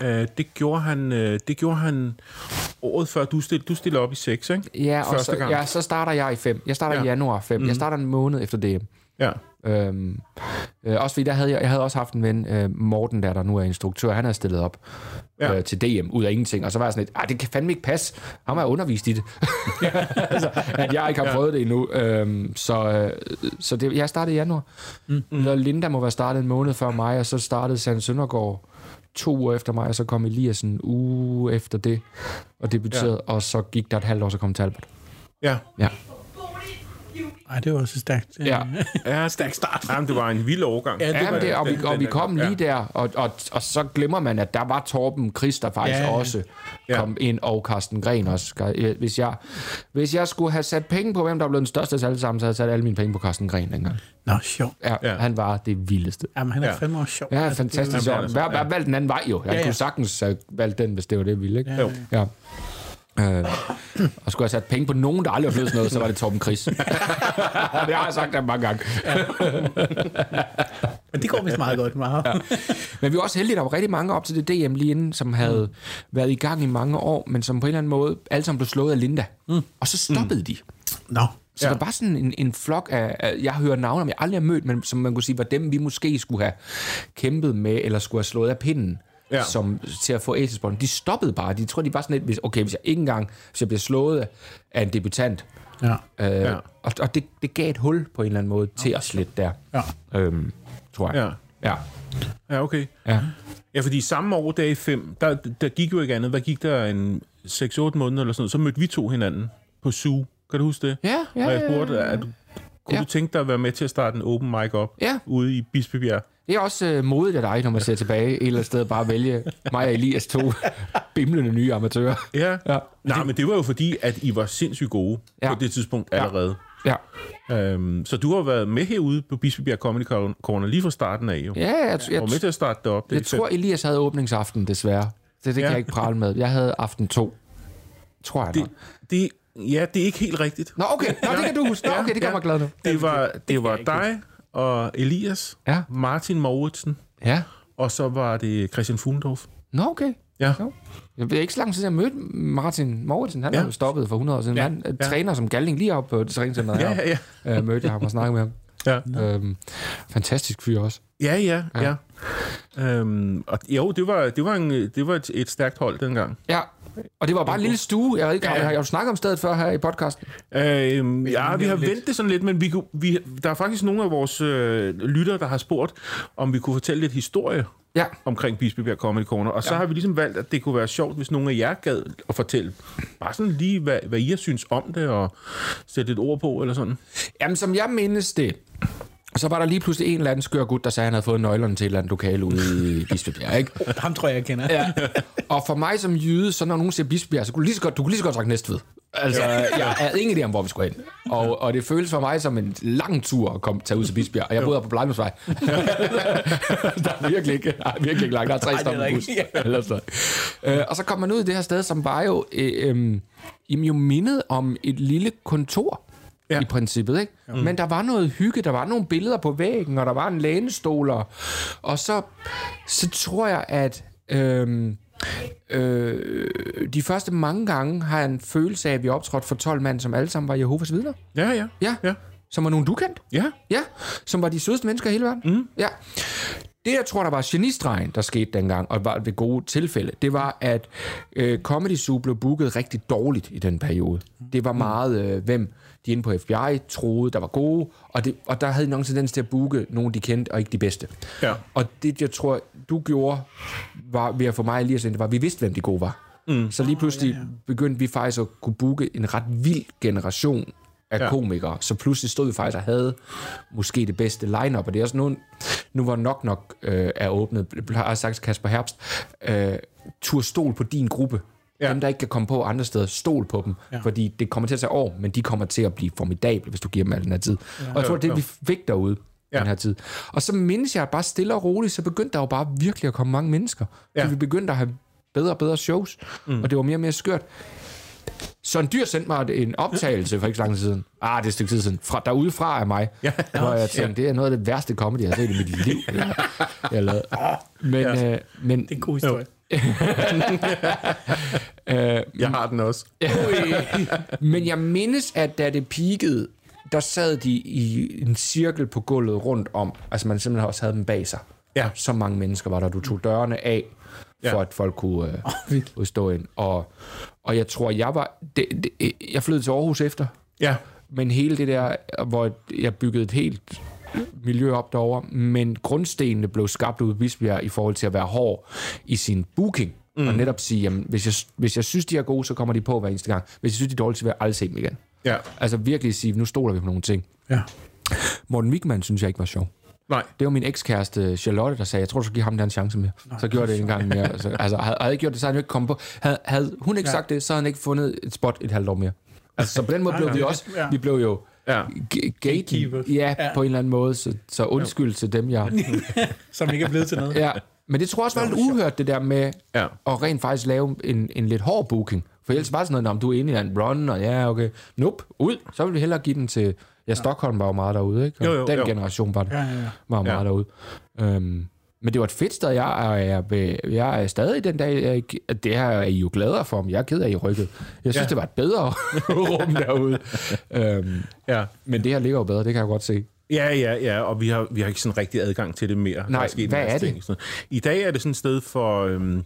Speaker 1: Uh, det, gjorde han, uh, det gjorde han året før, du stillede, du stillede op i 6, ikke?
Speaker 3: Ja, og
Speaker 1: Første
Speaker 3: så,
Speaker 1: gang.
Speaker 3: ja, så starter jeg i 5. Jeg starter
Speaker 1: ja.
Speaker 3: i januar 5. Mm. Jeg starter en måned efter DM.
Speaker 1: Ja.
Speaker 3: Øhm, øh, også fordi der havde jeg, jeg havde også haft en ven, øh, Morten, der, der nu er instruktør, han havde stillet op
Speaker 1: Ja.
Speaker 3: ja. øh, til DM ud af ingenting, og så var jeg sådan lidt, "Ej, det kan fandme ikke passe. Han har undervist i det. [LAUGHS] altså, at jeg ikke har
Speaker 1: Ja.
Speaker 3: prøvet det endnu. Øhm, så øh, så det, jeg startede i januar. Mm. Linda må være startet en måned før mig, og så startede Sand Søndergaard to uger efter mig, og så kom Elias en uge efter det, og debuterede, ja. og så gik der et halvt år, så kom Talbot.
Speaker 1: Ja.
Speaker 3: Ja.
Speaker 2: Ej, det var også stærkt.
Speaker 3: Ja. [LAUGHS]
Speaker 1: Ja,
Speaker 2: Stærk start.
Speaker 1: Jamen, det var en vild overgang.
Speaker 2: Ja, det
Speaker 3: Ja,
Speaker 2: var
Speaker 3: men det, og, vi, og vi kom lige der, og, og, og så glemmer man, at der var Torben Chris, der faktisk
Speaker 2: Ja,
Speaker 3: ja,
Speaker 2: ja.
Speaker 3: også
Speaker 1: Ja.
Speaker 3: kom ind, og Carsten Gren også. Hvis jeg, hvis jeg skulle have sat penge på, hvem der blev den største af os alle sammen, så havde jeg sat alle mine penge på Carsten Gren dengang.
Speaker 2: Nå, sjov.
Speaker 3: Ja,
Speaker 1: Ja.
Speaker 3: ja. Han var det vildeste.
Speaker 2: Jamen, han er
Speaker 1: Ja.
Speaker 2: fandme også sjov.
Speaker 3: Ja, fantastisk.
Speaker 1: Jamen,
Speaker 3: Ja, Hver, hver valgte den anden vej jo. Jeg
Speaker 2: Ja, ja.
Speaker 3: kunne sagtens have valgt den, hvis det var det, jeg ville. Ikke?
Speaker 1: Jo.
Speaker 3: Ja. Øh, og skulle jeg sat penge på nogen, der aldrig har blevet sådan noget, så var det Torben Chris. [LAUGHS] det har jeg sagt ham mange gange.
Speaker 2: Men det går vist meget godt. Meget. Ja.
Speaker 3: Men vi var også heldige, at der var rigtig mange op til det DM lige inden, som havde været i gang i mange år, men som på en eller anden måde alle sammen blev slået af Linda. Mm. Og så stoppede mm. de.
Speaker 2: Nå,
Speaker 3: Så ja. der var sådan en, en flok af, af, jeg hører navne, om jeg aldrig har mødt, men som man kunne sige, var dem, vi måske skulle have kæmpet med, eller skulle have slået af pinden.
Speaker 1: Ja.
Speaker 3: Som, til at få Acesbånd. De stoppede bare. De tror, de var sådan lidt, hvis, okay, hvis jeg ikke engang, hvis jeg bliver slået af en debutant,
Speaker 2: ja.
Speaker 3: øh,
Speaker 1: Ja.
Speaker 3: og, og det, det gav et hul på en eller anden måde til os lidt der.
Speaker 2: Ja.
Speaker 3: Øhm, tror jeg.
Speaker 1: Ja.
Speaker 3: Ja.
Speaker 1: Ja, okay.
Speaker 3: ja.
Speaker 1: Ja, fordi samme år, dag 5, der, der gik jo ikke andet. Hvad gik der en 6-8 måneder eller sådan noget? Så mødte vi to hinanden på Zoo. Kan du huske det?
Speaker 3: Ja, ja,
Speaker 1: Og jeg spurgte, at, kunne
Speaker 3: Ja.
Speaker 1: du tænke dig at være med til at starte en open mic op
Speaker 3: Ja.
Speaker 1: ude i Bispebjerg?
Speaker 3: Det er også øh, modigt af dig, når man ser tilbage et eller andet sted, bare vælge mig og Elias to [LAUGHS] bimlende nye amatører.
Speaker 1: Ja.
Speaker 3: Ja.
Speaker 1: Nej, men det var jo fordi, at I var sindssygt gode ja.
Speaker 3: Ja.
Speaker 1: på det tidspunkt
Speaker 3: Ja.
Speaker 1: allerede.
Speaker 3: Ja,
Speaker 1: Øhm, så du har været med herude på Bispebjerg Comedy Corner lige fra starten af, jo.
Speaker 3: ja jeg, jeg,
Speaker 1: var med til at starte det op. Det
Speaker 3: jeg tror, Elias havde åbningsaften, desværre. Det, det
Speaker 1: Ja.
Speaker 3: kan jeg ikke prale med. Jeg havde aften to. Tror jeg
Speaker 1: det,
Speaker 3: nok.
Speaker 1: det, ja, det er ikke helt rigtigt.
Speaker 3: Nå, okay. Nå, det kan du huske. Nå,
Speaker 1: Ja,
Speaker 3: okay, det gør
Speaker 1: ja.
Speaker 3: mig glad nu.
Speaker 1: Det var, det var dig og Elias,
Speaker 3: Ja.
Speaker 1: Martin Mauritsen,
Speaker 3: Ja.
Speaker 1: og så var det Christian Fugendorf.
Speaker 3: Nå, okay.
Speaker 1: Ja.
Speaker 3: Jo. Jeg ved ikke så lang tid, jeg mødte Martin Mauritsen. Han
Speaker 1: Ja.
Speaker 3: er jo stoppet for 100 år siden.
Speaker 1: Ja.
Speaker 3: Han øh,
Speaker 1: Ja.
Speaker 3: træner som galning lige op på træningscenteret.
Speaker 1: Ja,
Speaker 3: Ja,
Speaker 1: ja,
Speaker 3: ja. Øh, mødte jeg ham og snakkede med ham.
Speaker 1: ja.
Speaker 3: Øhm, fantastisk fyr også.
Speaker 1: Ja, ja, ja.
Speaker 3: Ja.
Speaker 1: Øhm, og jo, det var, det var, en, det var et, et stærkt hold dengang.
Speaker 3: Ja, og det var bare en lille stue. Jeg ved ikke,
Speaker 1: Ja,
Speaker 3: har, du snakket om stedet før her i podcasten?
Speaker 1: Øhm, ja, vi har
Speaker 2: lidt.
Speaker 1: ventet det sådan lidt, men vi, kunne- vi, der er faktisk nogle af vores øh, lyttere, der har spurgt, om vi kunne fortælle lidt historie
Speaker 3: Ja.
Speaker 1: omkring Bispebjerg Comedy Corner. Og så
Speaker 3: Ja.
Speaker 1: har vi ligesom valgt, at det kunne være sjovt, hvis nogle af jer gad at fortælle bare sådan lige, hvad, hvad I har synes om det, og sætte et ord på, eller sådan.
Speaker 3: Jamen, som jeg mindes det, så var der lige pludselig en eller anden skør gut, der sagde, at han havde fået nøglerne til et eller andet lokale ude i Bispebjerg, ikke? [LAUGHS]
Speaker 2: ham tror jeg, jeg kender.
Speaker 3: Ja. Og for mig som jyde, så når nogen siger Bispebjerg, så kunne du lige så godt, du kunne lige så godt sagt Næstved. Altså, jeg havde ingen idé om, hvor vi skulle hen. Og, og det føles for mig som en lang tur at komme, tage ud til Bispebjerg. Og jeg boede på Blejmesvej. [LAUGHS] der er virkelig ikke, der er virkelig ikke langt. Der er tre
Speaker 2: Ej, det er
Speaker 3: stop med bus. Eller sådan. Øh, og så kom man ud i det her sted, som var jo, øh, øh, jo mindet om et lille kontor.
Speaker 1: Ja.
Speaker 3: I princippet, ikke? Mm. Men der var noget hygge, der var nogle billeder på væggen, og der var en lænestol, og, og så, så tror jeg, at øhm, øh, de første mange gange har jeg en følelse af, at vi optrådte for 12 mand, som alle sammen var Jehovas vidner.
Speaker 1: Ja, ja.
Speaker 3: Ja.
Speaker 1: Ja.
Speaker 3: Som var nogen, du kendte.
Speaker 1: Ja.
Speaker 3: Ja. Som var de sødeste mennesker i hele verden. Mm. Ja. Det, jeg tror, der var genistregen, der skete dengang, og var det gode tilfælde, det var, at øh, Comedy Zoo blev booket rigtig dårligt i den periode. Det var meget, øh, hvem de inde på FBI troede, der var gode, og, det, og der havde de nok en tendens til at booke nogen, de kendte, og ikke de bedste.
Speaker 1: Ja.
Speaker 3: Og det, jeg tror, du gjorde, var ved at få mig lige at det var, at vi vidste, hvem de gode var. Mm. Så lige pludselig oh, ja, ja. begyndte vi faktisk at kunne booke en ret vild generation af
Speaker 1: Ja.
Speaker 3: komikere. Så pludselig stod vi faktisk og havde måske det bedste line-up, og det er også nu, nu hvor nok nok øh, er åbnet, har jeg sagt Kasper Herbst, øh, tur stol på din gruppe.
Speaker 1: Ja.
Speaker 3: Ja. Dem, der ikke kan komme på andre steder, stol på dem. Ja. Fordi det kommer til at tage år, men de kommer til at blive formidable, hvis du giver dem al den her tid. Ja. Og jeg tror, det er det, vi fik derude
Speaker 1: Ja.
Speaker 3: ja. den her tid. Og så mindes jeg at bare stille og roligt, så begyndte der jo bare virkelig at komme mange mennesker.
Speaker 1: Ja.
Speaker 3: Så vi begyndte at have bedre og bedre shows, mm. og det var mere og mere skørt. Så en dyr sendte mig en optagelse for ikke så lang tid siden. Ah, det er et stykke tid siden. Fra, derude fra af mig.
Speaker 1: Ja. [LAUGHS]
Speaker 3: Hvor jeg tænkte, det er noget af det værste comedy, jeg har set i mit liv. Jeg, [LAUGHS] jeg. Men,
Speaker 1: Ja.
Speaker 3: øh, men
Speaker 2: Det er en god historie.
Speaker 3: Øh, [LAUGHS]
Speaker 1: Jeg har den også.
Speaker 3: Men jeg mindes, at da det peakede, der sad de i en cirkel på gulvet rundt om. Altså man simpelthen også havde dem bag sig.
Speaker 1: Ja.
Speaker 3: Så mange mennesker var der. Du tog dørene af, for
Speaker 1: Ja.
Speaker 3: at folk kunne øh, udstå ind. Og, og jeg tror, jeg var... Det, det, jeg flyttede til Aarhus efter.
Speaker 1: Ja.
Speaker 3: Men hele det der, hvor jeg byggede et helt miljø op derovre, men grundstenene blev skabt ud i Bisbjerg i forhold til at være hård i sin booking. Mm. Og netop sige, jamen, hvis jeg, hvis jeg synes, de er gode, så kommer de på hver eneste gang. Hvis jeg synes, de er dårlige, så vil jeg aldrig se dem igen.
Speaker 1: Ja.
Speaker 3: Altså virkelig sige, nu stoler vi på nogle ting.
Speaker 2: Ja.
Speaker 3: Morten Wigman synes jeg ikke var sjov.
Speaker 1: Nej.
Speaker 3: Det var min ekskæreste Charlotte, der sagde, jeg tror, du skal give ham der en chance mere. Så gjorde det en gang mere. Altså, altså havde, havde ikke gjort det, så havde han ikke kommet på. Havde, havde hun ikke ja. sagt det, så havde han ikke fundet et spot et halvt år mere. Altså, så på den måde blev vi også, vi blev jo
Speaker 1: Ja.
Speaker 3: g- gaten,
Speaker 2: Gatekeepers.
Speaker 3: ja,
Speaker 2: Ja.
Speaker 3: på en eller anden måde. Så, så undskyld til dem, jeg... [LAUGHS]
Speaker 2: Som ikke er blevet til noget.
Speaker 3: Ja. Men det tror jeg også var lidt uhørt, det der med
Speaker 1: Ja.
Speaker 3: at rent faktisk lave en, en lidt hård booking. For ellers var det sådan noget, om du er inde i en run, og ja, okay, nope, ud. Så vil vi hellere give den til... Ja, Stockholm var jo meget derude, ikke? Og
Speaker 1: Jo, jo,
Speaker 3: den
Speaker 1: jo.
Speaker 3: generation var,
Speaker 2: Ja, ja, ja.
Speaker 3: var meget
Speaker 1: Ja.
Speaker 3: derude. Øhm, men det var et fedt sted, jeg er, jeg, er stadig den dag, jeg, at det her er I jo gladere for, men jeg er ked af, I rykkede. Jeg synes,
Speaker 1: Ja.
Speaker 3: det var et bedre [LAUGHS] rum derude. Øhm,
Speaker 1: Ja.
Speaker 3: men det her ligger jo bedre, det kan jeg godt se.
Speaker 1: Ja, ja, ja, og vi har, vi har ikke sådan rigtig adgang til det mere.
Speaker 3: Nej, hvad er det?
Speaker 1: ting. I dag er det sådan et sted for, øhm,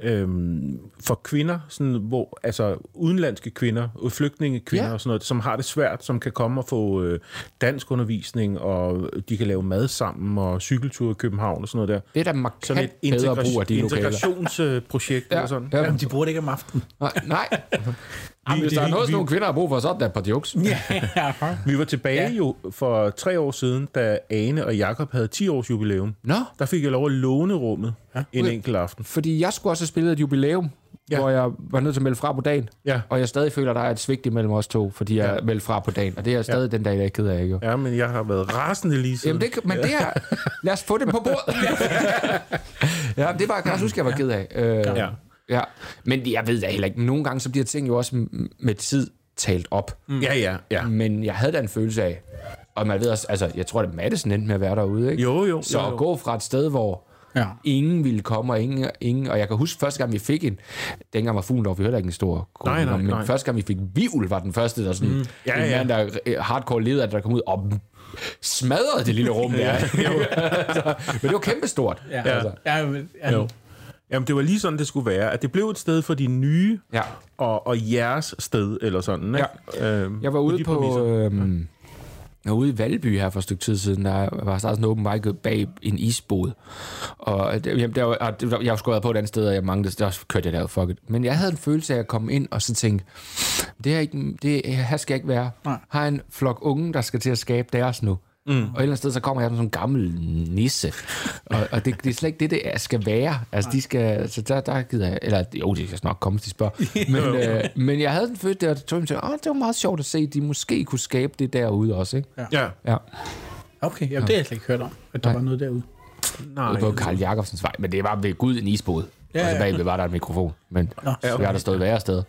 Speaker 1: øhm, for kvinder, sådan, hvor, altså udenlandske kvinder, flygtningekvinder
Speaker 3: Ja.
Speaker 1: og sådan noget, som har det svært, som kan komme og få øh, dansk undervisning, og de kan lave mad sammen, og cykelture i København og sådan noget der.
Speaker 3: Det er da
Speaker 1: Sådan
Speaker 3: markant
Speaker 1: et
Speaker 3: bedre brug af de
Speaker 1: integrationsprojekt ja. eller sådan.
Speaker 3: Ja.
Speaker 2: Jamen, de bruger det ikke om aftenen.
Speaker 3: Nej, nej. [LAUGHS] Jamen, hvis
Speaker 1: vi-
Speaker 3: der er noget,
Speaker 1: vi-
Speaker 3: nogle kvinder har brug for, så er det da på jokes.
Speaker 2: Ja.
Speaker 1: Vi var tilbage
Speaker 2: Ja.
Speaker 1: jo for tre år siden, da Ane og Jakob havde 10 års jubilæum.
Speaker 3: Nå,
Speaker 1: Der fik jeg lov at låne rummet ja. en enkelt aften.
Speaker 3: fordi jeg skulle også have spillet et jubilæum,
Speaker 1: Ja.
Speaker 3: hvor jeg var nødt til at melde fra på dagen.
Speaker 1: Ja.
Speaker 3: Og jeg stadig føler, at der er et svigt imellem os to, fordi jeg
Speaker 1: Ja.
Speaker 3: meldte fra på dagen. Og det er jeg stadig ja. den dag, jeg er ked af, ikke? jo?
Speaker 1: Ja, men jeg har været rasende lige siden.
Speaker 3: Jamen, det, men det er... Lad os få det på bordet. [LAUGHS] ja, det var jeg kan også huske, jeg var ked af. Øh,
Speaker 1: Ja.
Speaker 3: Ja. Men jeg ved da heller ikke. Nogle gange så bliver ting jo også med tid talt op.
Speaker 1: Mm. Ja, ja, ja.
Speaker 3: Men jeg havde da en følelse af, og man ved også, altså, jeg tror, at Madison endte med at være derude, ikke?
Speaker 1: Jo, jo.
Speaker 3: Så
Speaker 1: jo,
Speaker 3: at
Speaker 1: jo.
Speaker 3: gå fra et sted, hvor
Speaker 2: Ja.
Speaker 3: ingen ville komme, og ingen, ingen, og jeg kan huske første gang, vi fik en, dengang var Fuglendorf, vi heller ikke en stor gruppe,
Speaker 1: Nej, nej,
Speaker 3: men
Speaker 1: nej.
Speaker 3: første gang, vi fik Vivl, var den første, der sådan, mm.
Speaker 1: Ja,
Speaker 3: en
Speaker 1: ja.
Speaker 3: mand, der øh, hardcore leder, der kom ud og smadrede det lille rum der. [LAUGHS] altså, [LAUGHS] men det var kæmpestort.
Speaker 2: Ja.
Speaker 3: Altså.
Speaker 2: Ja, men, ja,
Speaker 1: Jo. Jamen, det var lige sådan, det skulle være. At det blev et sted for de nye
Speaker 3: Ja.
Speaker 1: og, og jeres sted, eller sådan. Ikke? Ja. Øhm,
Speaker 3: Jeg var ude
Speaker 1: de
Speaker 3: på...
Speaker 1: præmisser.
Speaker 3: Øhm, jeg var ude i Valby her for et stykke tid siden, der var startet sådan en open mic bag en isbod. Og det- jamen, der var, var- jeg været på et andet sted, og jeg manglede, der kørte jeg der, fuck it. Men jeg havde en følelse af at komme ind og så tænke, det her, ikke, det her skal ikke være.
Speaker 2: Nej.
Speaker 3: Har en flok unge, der skal til at skabe deres nu. Mm. Og et eller andet sted, så kommer jeg som sådan en gammel nisse. Og, og det, det er slet ikke det, det er- skal være. Altså, de skal... Så der, der gider jeg... Eller, jo, de skal nok komme, hvis de spørger. [LAUGHS] Men, øh, men jeg havde den følelse, der, og jeg åh, det var meget sjovt at se, at de måske kunne skabe det derude også, ikke?
Speaker 1: Ja.
Speaker 3: Ja.
Speaker 2: Okay, jamen, det har jeg slet ikke hørt om, at der
Speaker 3: Nej.
Speaker 2: var noget derude.
Speaker 1: Nej.
Speaker 3: Ude på Karl Jacobsens vej. Men det var ved Gud en isbåd.
Speaker 2: Ja,
Speaker 3: Ja, og så
Speaker 2: ja.
Speaker 3: bagved var der en mikrofon. Men
Speaker 2: Nå,
Speaker 3: ja, okay. jeg har der stået værre steder.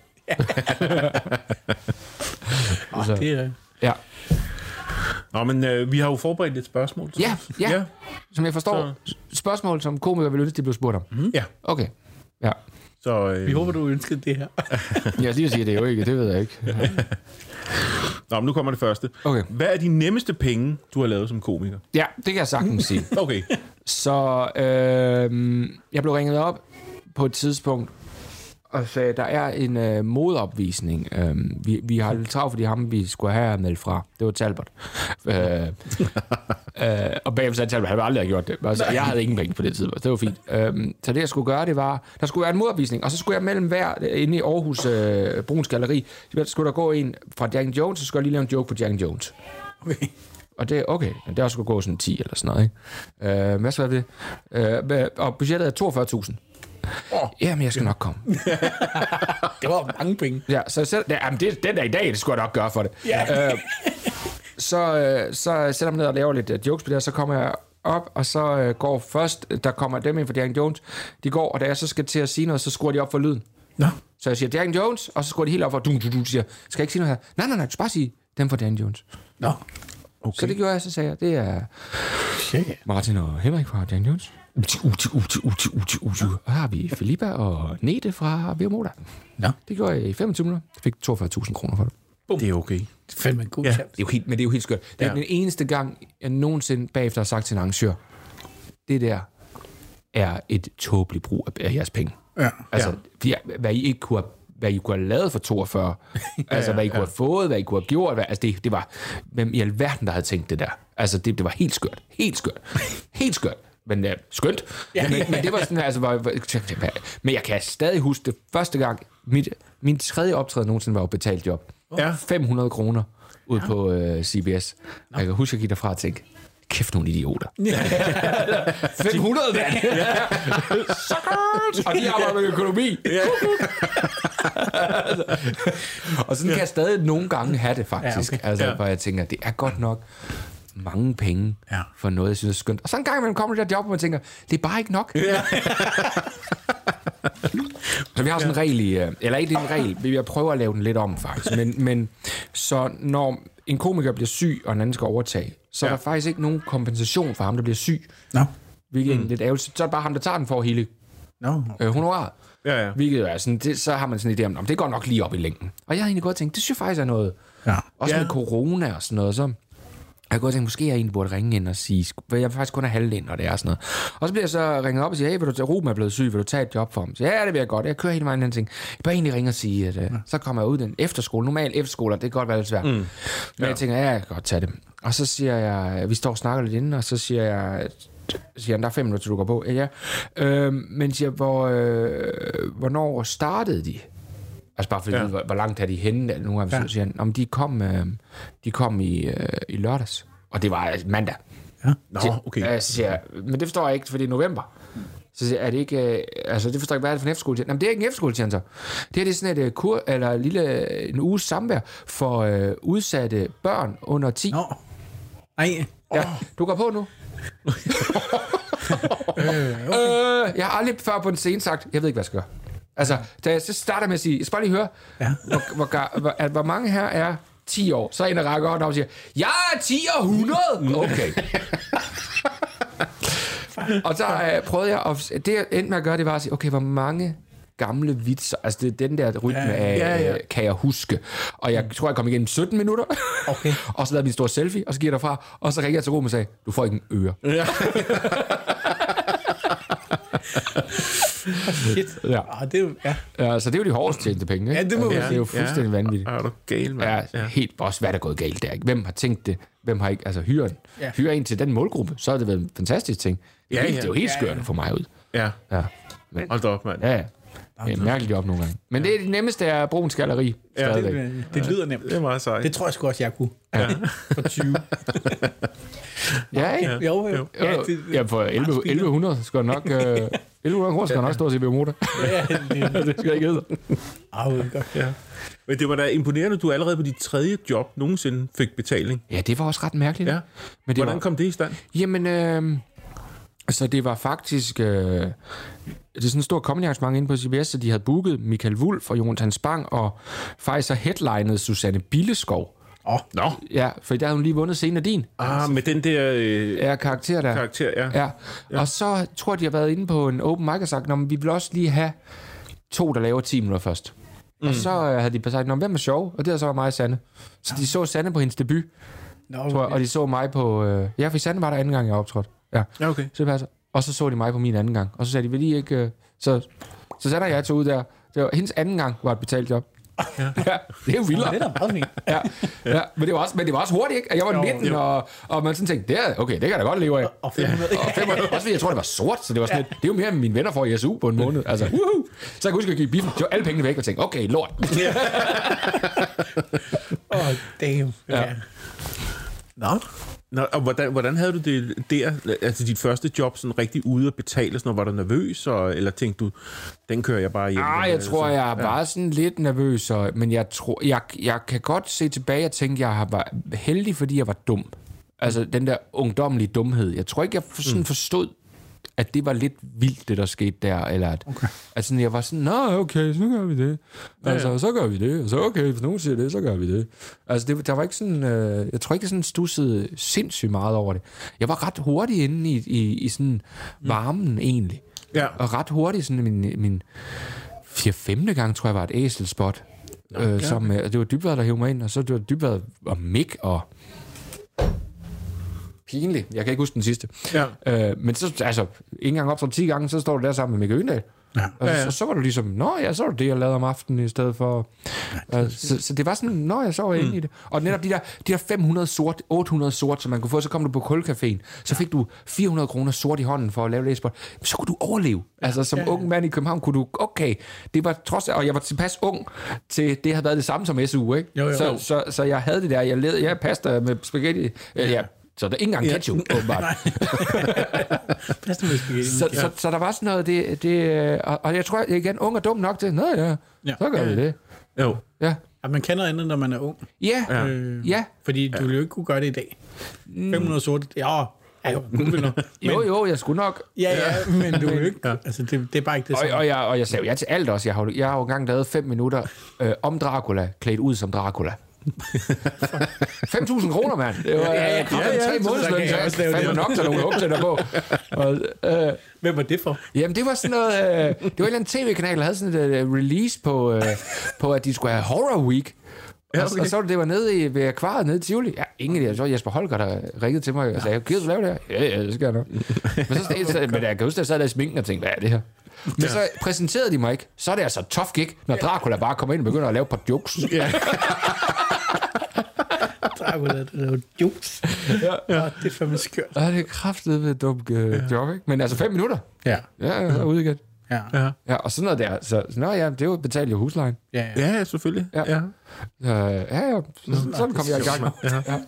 Speaker 2: Oh, [LAUGHS]
Speaker 3: Så-
Speaker 2: det er...
Speaker 3: Ja.
Speaker 1: Nå, men øh, vi har jo forberedt et spørgsmål. så-
Speaker 3: Ja, ja.
Speaker 1: ja.
Speaker 3: Som jeg forstår, spørgsmål, som komikere vil ønske, de blev spurgt om. Mm.
Speaker 1: Ja.
Speaker 3: Okay. Ja.
Speaker 1: Så, øh,
Speaker 2: Vi håber, du ønskede det her. [LAUGHS]
Speaker 3: Jeg lige at sige, det er jo ikke, det ved jeg ikke. [LAUGHS]
Speaker 1: Nå, men nu kommer det første.
Speaker 3: Okay.
Speaker 1: Hvad er de nemmeste penge, du har lavet som komiker?
Speaker 3: Ja, det kan jeg sagtens sige. [LAUGHS]
Speaker 1: Okay.
Speaker 3: Så øh, jeg blev ringet op på et tidspunkt og sagde, der er en øh, modeopvisning. Øh, vi, vi har lidt travlt, fordi ham, vi skulle have meldt fra, det var Talbot. øh, [LAUGHS] øh, og bagefter sagde Talbot, han ville aldrig have gjort det. Altså, jeg havde ingen penge på det tidspunkt, det var fint. Øh, så det, jeg skulle gøre, det var, der skulle være en modeopvisning, og så skulle jeg mellem hver, inde i Aarhus øh, Bruns Galeri, så skulle der gå en fra Jack Jones, så skulle jeg lige lave en joke på Jack Jones.
Speaker 2: Okay.
Speaker 3: Og det er okay. Men det også skulle gå sådan 10 eller sådan noget, ikke? Øh, hvad skal det? Øh, og budgettet er 42.000.
Speaker 2: Åh.
Speaker 3: Jamen, jeg skal nok komme. [LAUGHS]
Speaker 2: Det var mange penge.
Speaker 3: Ja, så selv, ja, jamen, det, den der i dag, det skulle jeg nok gøre for det.
Speaker 2: Ja.
Speaker 3: Øh, så, øh, så sætter jeg mig ned og laver lidt øh, jokes på det, og så kommer jeg op, og så øh, går først, der kommer dem ind fra Jack Jones, de går, og da jeg så skal til at sige noget, så skruer de op for lyden.
Speaker 2: Nå.
Speaker 3: Så jeg siger Jack Jones, og så skruer de helt op for, du, du, du, siger, skal jeg ikke sige noget her? Nej, nej, nej, du skal bare sige dem fra Jack Jones.
Speaker 2: Nå.
Speaker 3: Okay. Så det gjorde jeg, så sagde jeg, det er
Speaker 2: Okay.
Speaker 3: Martin og Henrik fra Jack Jones. Uti, uti, uti, uti, uti, uti. Og her har vi Filippa og Nete fra Virmoda.
Speaker 2: Nå.
Speaker 3: Det gjorde jeg i 25 minutter. Jeg fik 42.000 kroner for det.
Speaker 1: Det er okay.
Speaker 2: Det er fandme en god
Speaker 1: Ja.
Speaker 2: ja.
Speaker 3: Det er jo helt, men det er jo helt skørt. Det er
Speaker 1: Ja.
Speaker 3: ja. den eneste gang, jeg nogensinde bagefter har sagt til en arrangør, det der er et tåbeligt brug af- jeres penge.
Speaker 2: Ja.
Speaker 3: Altså, ja. hvad I ikke kunne have hvad I kunne have lavet for 42, [LAUGHS] altså hvad I kunne have fået, hvad I kunne have gjort, hvad, altså det, det var, hvem i alverden, der havde tænkt det der? Altså det, det var helt skørt, helt skørt, helt skørt, men uh, skønt. Ja. Men, men det var sådan, altså, hvor, hvor- men jeg kan stadig huske det første gang, mit, min tredje optræden nogensinde var jo betalt job.
Speaker 1: Ja.
Speaker 3: 500 kroner ud på øh, CBS. Og jeg kan huske, at jeg gik derfra og tænkte, kæft nogle idioter. [LAUGHS] 500, mand! Suckers! Og de arbejder med økonomi. [LAUGHS] og sådan kan jeg stadig nogle gange have det, faktisk.
Speaker 2: Ja,
Speaker 3: Ja, okay. Altså,
Speaker 1: Ja.
Speaker 3: hvor jeg tænker, det er godt nok mange penge
Speaker 2: Ja.
Speaker 3: for noget, jeg synes er skønt. Og så en gang imellem kommer det der job, hvor man tænker, det er bare ikke nok. Ja. [LAUGHS] så vi har sådan en regel i, øh, eller ikke en regel, vi vil prøve at lave den lidt om faktisk, men, men så når en komiker bliver syg, og en anden skal overtage, så ja. er der faktisk ikke nogen kompensation for ham, der bliver syg.
Speaker 2: Nå.
Speaker 3: Hvilket mm. er lidt ærgerligt. Så er det bare ham, der tager den for hele
Speaker 2: Nå.
Speaker 3: øh, honoraret.
Speaker 1: Ja, ja.
Speaker 3: Hvilket er sådan, det, så har man sådan en idé om, "Nå, men det går nok lige op i længden. Og jeg har egentlig godt tænkt, det synes jeg faktisk er noget,
Speaker 2: Ja.
Speaker 3: også
Speaker 1: Ja.
Speaker 3: med corona og sådan noget, så jeg har godt tænkt, måske jeg egentlig burde ringe ind og sige, jeg faktisk kun er halvdelen, når det er sådan noget. Og så bliver jeg så ringet op og siger, hey, vil du tage, Ruben er blevet syg, vil du tage et job for ham? Så ja, det vil jeg godt. Jeg kører hele vejen den ting. Jeg bare egentlig ringe og sige, at uh, så kommer jeg ud den efterskole. Normalt efterskoler, det kan godt være lidt svært. Mm. Men ja. jeg tænker, ja, jeg kan godt tage det. Og så siger jeg, vi står og snakker lidt inden, og så siger jeg, siger han, der er fem minutter, til du går på. Ja, øh, men siger, hvor, øh, hvornår startede de? Altså bare fordi, ja.
Speaker 1: Ja.
Speaker 3: hvor, hvor langt er de henne? Nogle gange ja. siger han, om de kom, øh, de kom i, øh, i lørdags. Og det var øh, mandag.
Speaker 1: Nå,
Speaker 3: Så-
Speaker 1: okay.
Speaker 3: Øh, så siger jeg, men det forstår jeg ikke, fordi det er november. Så siger jeg, er det ikke, øh, altså det forstår jeg ikke, hvad er det for en efterskole? Jamen det er ikke en efterskole, siger han så. Det her det er sådan et øh, kur, eller en lille, en uges samvær for øh, udsatte børn under 10.
Speaker 2: Nå. Nej.
Speaker 3: Ja, du går på nu. [LAUGHS] øh, jeg har aldrig før på en scene sagt, jeg ved ikke, hvad jeg skal gøre. Altså, da jeg så starter med at sige, jeg skal bare lige høre,
Speaker 2: Ja.
Speaker 3: hvor, hvor, hvor, at, hvor mange her er 10 år? Så er en, der rækker op og siger, jeg er 10 og 100! Okay. [LAUGHS] og så øh, prøvede jeg, at, det jeg endte med at gøre, det var at sige, okay, hvor mange gamle vitser, altså det er den der rytme af,
Speaker 1: ja, ja.
Speaker 3: øh, kan jeg huske. Og jeg tror, jeg kom igennem 17 minutter.
Speaker 2: Okay. [LAUGHS]
Speaker 3: og så lavede vi en stor selfie, og så gik jeg derfra, og så ringede jeg til Ruben og sagde, du får ikke en øre.
Speaker 1: Ja. [LAUGHS] [LAUGHS]
Speaker 2: Shit.
Speaker 3: Ja.
Speaker 2: Ah, det er jo, ja.
Speaker 3: Ja, så det er jo de hårdest tjente penge, ikke?
Speaker 2: Ja, det må
Speaker 3: altså,
Speaker 2: man
Speaker 3: det er jo fuldstændig ja. vanvittigt.
Speaker 1: Er du gal, mand?
Speaker 3: Ja, ja, helt også, hvad der er gået galt der. Hvem har tænkt det? Hvem har ikke, altså hyre,
Speaker 2: Ja.
Speaker 3: hyre en til den målgruppe, så er det været en fantastisk ting. Det er,
Speaker 1: Ja,
Speaker 3: helt,
Speaker 1: ja.
Speaker 3: det er jo helt
Speaker 2: Ja,
Speaker 3: skørt
Speaker 2: ja.
Speaker 3: at få mig ud.
Speaker 1: ja.
Speaker 3: Ja, men,
Speaker 1: Hold da op, mand.
Speaker 3: ja, ja. Det er et mærkeligt job nogle gange. Men det er det nemmeste er brugens galleri.
Speaker 1: Ja, det-.
Speaker 2: Det, det lyder nemt.
Speaker 1: Det er meget sejt.
Speaker 2: Det tror jeg sgu også, jeg kunne. Ja. [LAUGHS] For 20.
Speaker 3: Ja, ikke?
Speaker 1: Ja.
Speaker 2: Jo, jo.
Speaker 3: Ja,
Speaker 2: det,
Speaker 3: ja, for 11, 1100 skal nok... Øh, [LAUGHS] 1100 kroner skal nok stå til motor.
Speaker 2: ja, det, [LAUGHS]
Speaker 3: det skal ikke hedde.
Speaker 2: ah, det er godt.
Speaker 1: Ja. Men det var da imponerende, at du allerede på dit tredje job nogensinde fik betaling.
Speaker 3: Ja, det var også ret mærkeligt.
Speaker 1: Ja.
Speaker 3: Men det
Speaker 1: Hvordan
Speaker 3: var,
Speaker 1: kom det i stand?
Speaker 3: Jamen, øh, så det var faktisk... Øh, det er sådan en stor comedy arrangement inde på CBS, så de havde booket Michael Wulff og Jonathan Spang, og faktisk så headlinede Susanne Billeskov.
Speaker 2: Åh, oh,
Speaker 1: Nå.
Speaker 3: Ja, for der havde hun lige vundet scenen af din
Speaker 1: Ah, med den der øh,
Speaker 3: ja, karakter der.
Speaker 1: karakter, ja.
Speaker 3: Ja. ja. Og så tror jeg, de har været inde på en open mic og sagt, "Nå, men vi vil også lige have to, der laver 10 minutter først. Mm. Og så øh, havde de sagt, hvem er sjov? Og det er så mig og Sanne. Så de så Sanne på hendes debut,
Speaker 2: no,
Speaker 3: tror jeg, og de så mig på... Øh, ja, for Sanne var der anden gang, jeg optrådte. Ja.
Speaker 1: Ja, okay.
Speaker 3: Så det passer. Og så så de mig på min anden gang. Og så sagde de, vil I ikke... øh, Så, så satte jeg tog ud der. Det var, hendes anden gang var et betalt job. Ja. [LAUGHS] ja det er jo vildere.
Speaker 2: det er da meget fint.
Speaker 3: Ja, ja, men, det var også, men det var også hurtigt, ikke? Jeg var 19, og, og man sådan tænkte, det er, okay, det kan jeg da godt leve af.
Speaker 2: Og 500.
Speaker 3: Og 500, også fordi jeg tror, det var sort, så det var sådan lidt, det er jo mere, end mine venner får i SU på en måned. Altså, woohoo. Så jeg kan huske, at jeg gik i biffen, så alle pengene væk, og tænkte, okay, lort. [LAUGHS]
Speaker 2: Åh, oh, damn. Ja. ja. Nå,
Speaker 1: Nå, og hvordan, hvordan havde du det der, altså dit første job, sådan rigtig ude at betale, sådan, noget? var du nervøs, og, eller tænkte du, den kører jeg bare hjem? Den
Speaker 3: jeg tror,
Speaker 1: sådan?
Speaker 3: jeg var sådan lidt nervøs, og, men jeg, tror, jeg, jeg kan godt se tilbage og tænke, at jeg var heldig, fordi jeg var dum. Altså den der ungdommelige dumhed. Jeg tror ikke, jeg sådan forstod, at det var lidt vildt, det der skete der. Eller at, okay. at sådan, jeg var sådan, nå okay, så gør vi det. Altså, så gør vi det. Og så okay, hvis nogen siger det, så gør vi det. Altså, det, der var ikke sådan, øh, jeg tror ikke, jeg sådan stussede sindssygt meget over det. Jeg var ret hurtig inde i, i, i sådan varmen egentlig.
Speaker 1: Ja.
Speaker 3: Og ret hurtigt, sådan min, min 4-5. gang, tror jeg, var et æselspot. Øh, som, øh, det var dybvad, der hævde mig ind, og så det var dybvad og Mick og pinlig. Jeg kan ikke huske den sidste.
Speaker 1: Ja.
Speaker 3: Øh, men så, altså, ikke engang optrådt 10 gange, så står du der sammen med Mikke Øgendal.
Speaker 2: Ja.
Speaker 3: Og
Speaker 1: Ja, ja.
Speaker 3: Så, så var du ligesom, nå ja, så var det det, jeg lavede om aftenen i stedet for... Uh, så, så det var sådan, nå ja, så var jeg inde i det. Og netop de der, de der 500 sort, 800 sort, som man kunne få, så kom du på kulcaféen, så fik du 400 kroner sort i hånden for at lave læsespot. Så kunne du overleve. Altså som ung mand i København kunne du, okay, det var trods og jeg var tilpas ung til, det havde været det samme som SU, ikke?
Speaker 2: Jo, jo.
Speaker 3: Så, så, så jeg havde det der, jeg lavede jeg pasta med spaghetti, øh, ja, så der er ikke engang ketchup, [LAUGHS] åbenbart. [LAUGHS] Så, så, så der var sådan noget, det, det, øh, og, og jeg tror igen, ung og dum nok til, nå ja,
Speaker 2: Ja.
Speaker 3: ja. så gør vi det.
Speaker 1: Jo.
Speaker 3: Ja,
Speaker 2: Ja, man kan noget andet, når man er ung.
Speaker 3: ja,
Speaker 1: Ja.
Speaker 3: ja.
Speaker 2: Øh,
Speaker 3: ja.
Speaker 2: Fordi du ville jo ikke kunne gøre det i dag. 500 sorte, ja, ja jo, nok. [LAUGHS]
Speaker 3: Jo, jo, jeg skulle nok.
Speaker 2: Ja, ja, men du jo ikke, altså det, det er bare ikke det
Speaker 3: Og,
Speaker 2: samme.
Speaker 3: og, jeg, og jeg sagde jo ja til alt også. Jeg har, jo- jeg har jo engang lavet fem minutter øh, om Dracula, klædt ud som Dracula. [LAUGHS] 5.000 kroner, mand. Det var ja, ja, ja,
Speaker 2: ja,
Speaker 3: tre månedsløn,
Speaker 2: jeg
Speaker 3: så
Speaker 2: lave
Speaker 3: fandme nok til nogle ungtænder på. Og, øh,
Speaker 2: Hvem var det for?
Speaker 3: Jamen, det var sådan noget... Øh, det var en eller anden tv-kanal, der havde sådan et uh, release på, øh, på, at de skulle have Horror Week. Ja, okay. og, og så var det, det var nede i, ved akvariet nede i Tivoli. Ja, ingen idé. Så Jesper Holger, der ringede til mig og sagde, gider du lave det her? Ja, ja, det skal jeg nok. men, så, så, men jeg kan huske, at jeg sad der i sminken og tænkte, hvad er det her? Men så præsenterede de mig ikke. Så er det altså tough gig, når Dracula bare kommer ind og begynder at lave et par jokes. Ja. [LAUGHS]
Speaker 2: Dracula, det er jo juice.
Speaker 3: ja.
Speaker 2: Ja, det er fandme skørt.
Speaker 3: ja. det er kraftet ved et dumt uh, job, ikke? Men altså fem minutter.
Speaker 2: Ja,
Speaker 3: Ja, ja, ude igen.
Speaker 2: Ja,
Speaker 1: Ja.
Speaker 3: Ja, og sådan noget der. Så, nå ja, det er jo betalt jo huslejen.
Speaker 2: ja. ja.
Speaker 1: Ja, ja, selvfølgelig.
Speaker 3: Ja.
Speaker 1: Ja.
Speaker 3: Ja, ja, ja. Så, sådan kom jeg i gang.
Speaker 1: Ja.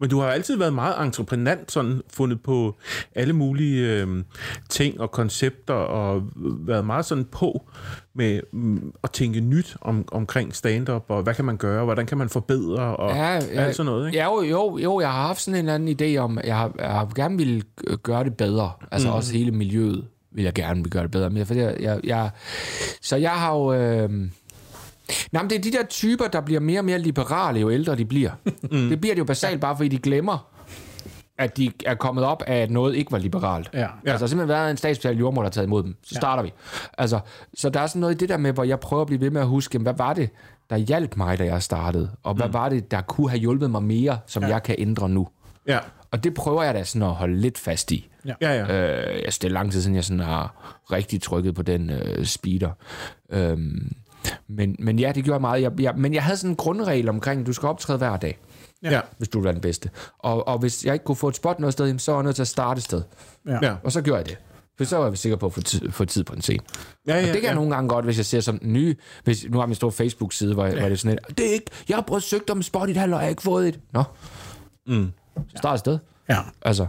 Speaker 1: Men du har altid været meget entreprenant, sådan fundet på alle mulige øh, ting og koncepter, og været meget sådan på med mm, at tænke nyt om, omkring stand-up, og hvad kan man gøre, hvordan kan man forbedre, og
Speaker 3: Ja, ja,
Speaker 1: alt sådan noget, ikke?
Speaker 3: Ja, jo, jo, jo, jeg har haft sådan en eller anden idé om, jeg har, jeg har gerne ville øh, gøre det bedre. Altså mm. også hele miljøet vil jeg gerne gøre det bedre. Men fordi jeg, jeg, jeg, så jeg har jo... Øh, Nej, men det er de der typer, der bliver mere og mere liberale, jo ældre de bliver. [LAUGHS] Mm. Det bliver det jo basalt bare, fordi de glemmer, at de er kommet op af, at noget ikke var liberalt.
Speaker 2: Ja.
Speaker 3: Ja. Altså, der har simpelthen været en statsbetalt jordmor, der har taget imod dem. Så starter vi. Altså, så der er sådan noget i det der med, hvor jeg prøver at blive ved med at huske, hvad var det, der hjalp mig, da jeg startede? Og hvad mm. var det, der kunne have hjulpet mig mere, som ja. jeg kan ændre nu?
Speaker 1: Ja,
Speaker 3: Og det prøver jeg da sådan at holde lidt fast i.
Speaker 2: Ja.
Speaker 1: ja, ja.
Speaker 3: Øh, jeg synes, det er lang tid siden, jeg sådan har rigtig trykket på den øh, speeder. Øhm, men, men ja, det gjorde meget. Jeg, jeg, men jeg havde sådan en grundregel omkring, at du skal optræde hver dag,
Speaker 1: ja.
Speaker 3: hvis du vil være den bedste. Og, og hvis jeg ikke kunne få et spot noget sted, så var jeg nødt til at starte et sted.
Speaker 2: Ja.
Speaker 3: Og så gjorde jeg det. For så var vi sikre på at få tid, få tid på en scene.
Speaker 1: ja,
Speaker 3: Og
Speaker 1: ja,
Speaker 3: det kan
Speaker 1: ja.
Speaker 3: jeg nogle gange godt, hvis jeg ser som den nye... Hvis, nu har vi en stor Facebook-side, hvor, ja. hvor det er sådan et... Det er ikke... Jeg har prøvet at søgt om et spot i et halvt, og jeg har ikke fået et. Nå.
Speaker 1: Mm.
Speaker 3: Så start et sted.
Speaker 2: Ja.
Speaker 3: Altså,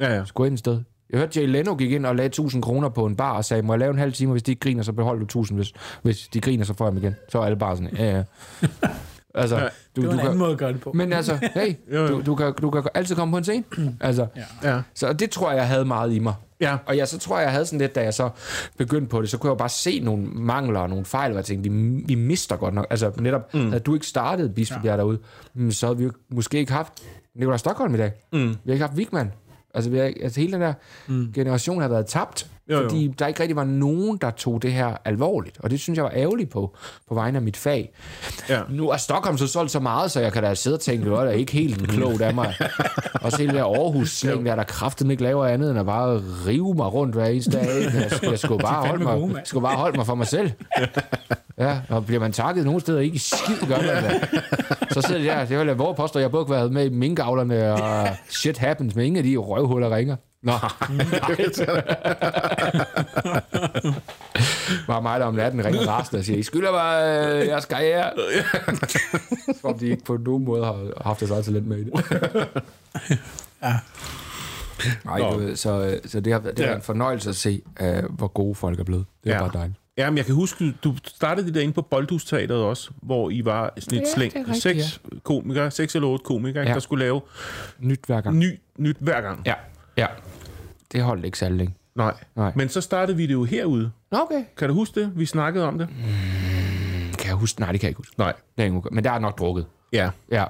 Speaker 1: ja, ja.
Speaker 3: gå ind et sted. Jeg hørte, Jay Leno gik ind og lagde 1000 kroner på en bar og sagde, må jeg lave en halv time, og hvis de ikke griner, så beholder du 1000. Hvis, hvis de griner, så får jeg dem igen. Så er alle bare sådan, ja, ja. [LAUGHS] altså,
Speaker 1: Ja,
Speaker 3: du,
Speaker 2: Det var
Speaker 3: du
Speaker 2: en anden
Speaker 3: kan,
Speaker 2: måde at gøre det på.
Speaker 3: men altså, hey, [LAUGHS]
Speaker 1: Jo, jo.
Speaker 3: du, du, kan, du kan altid komme på en scene. altså,
Speaker 1: ja.
Speaker 3: så det tror jeg, jeg havde meget i mig.
Speaker 1: Ja.
Speaker 3: Og ja, så tror jeg, jeg havde sådan lidt, da jeg så begyndte på det, så kunne jeg jo bare se nogle mangler og nogle fejl, hvor jeg tænkte, vi, vi mister godt nok. Altså netop, mm. havde du ikke startet Bispebjerg ja. derude, mm, så havde vi jo måske ikke haft Nikolaj Stockholm i dag. Mm. Vi har ikke haft Wigman. Altså, vi har, altså hele den der mm. generation har været tabt,
Speaker 1: Jo, jo.
Speaker 3: fordi der ikke rigtig var nogen, der tog det her alvorligt. Og det synes jeg var ærgerligt på, på vegne af mit fag.
Speaker 1: Ja.
Speaker 3: Nu er Stockholm så solgt så meget, så jeg kan da sidde og tænke, det er ikke helt klogt af mig. [LAUGHS] Også hele der aarhus slæng der, der kraften ikke laver andet, end at bare rive mig rundt hver eneste dag. Jeg, [LAUGHS] jeg skulle bare holde
Speaker 2: gode,
Speaker 3: mig,
Speaker 2: mand.
Speaker 3: skulle bare holde mig for mig selv. [LAUGHS] Ja, og bliver man takket nogle steder, ikke skid gør man det. Så sidder de der, det vil jeg våge påstå, jeg har både været med i minkavlerne og shit happens, men ingen af de røvhuller ringer. Nå. [LAUGHS] Bare mig, der om natten ringer rasende og siger, I skylder mig øh, jeres karriere. [LAUGHS] Som om de ikke på nogen måde har haft deres eget talent med i det.
Speaker 2: Ja.
Speaker 3: Nej, du ved, så, så det har, det har
Speaker 1: Ja.
Speaker 3: en fornøjelse at se, uh, hvor gode folk er blevet. Det er
Speaker 1: Ja.
Speaker 3: bare dejligt.
Speaker 1: Ja, men jeg kan huske, du startede det der inde på Boldhusteateret også, hvor I var sådan et
Speaker 3: Ja,
Speaker 1: slæng,
Speaker 3: det rigtigt,
Speaker 1: seks komikere, seks eller otte komikere, ja.
Speaker 3: Ja.
Speaker 1: der skulle lave
Speaker 3: Nyt hver gang.
Speaker 1: ny, nyt hver gang.
Speaker 3: Ja, ja. Det holdt ikke særlig længe.
Speaker 1: Nej.
Speaker 3: Nej.
Speaker 1: Men så startede vi det jo herude.
Speaker 3: Nå, okay.
Speaker 1: Kan du huske det? Vi snakkede om det.
Speaker 3: Kan jeg huske? Nej, det kan jeg ikke huske.
Speaker 1: Nej.
Speaker 3: Det er ikke, men der er nok drukket.
Speaker 1: Ja.
Speaker 3: Ja.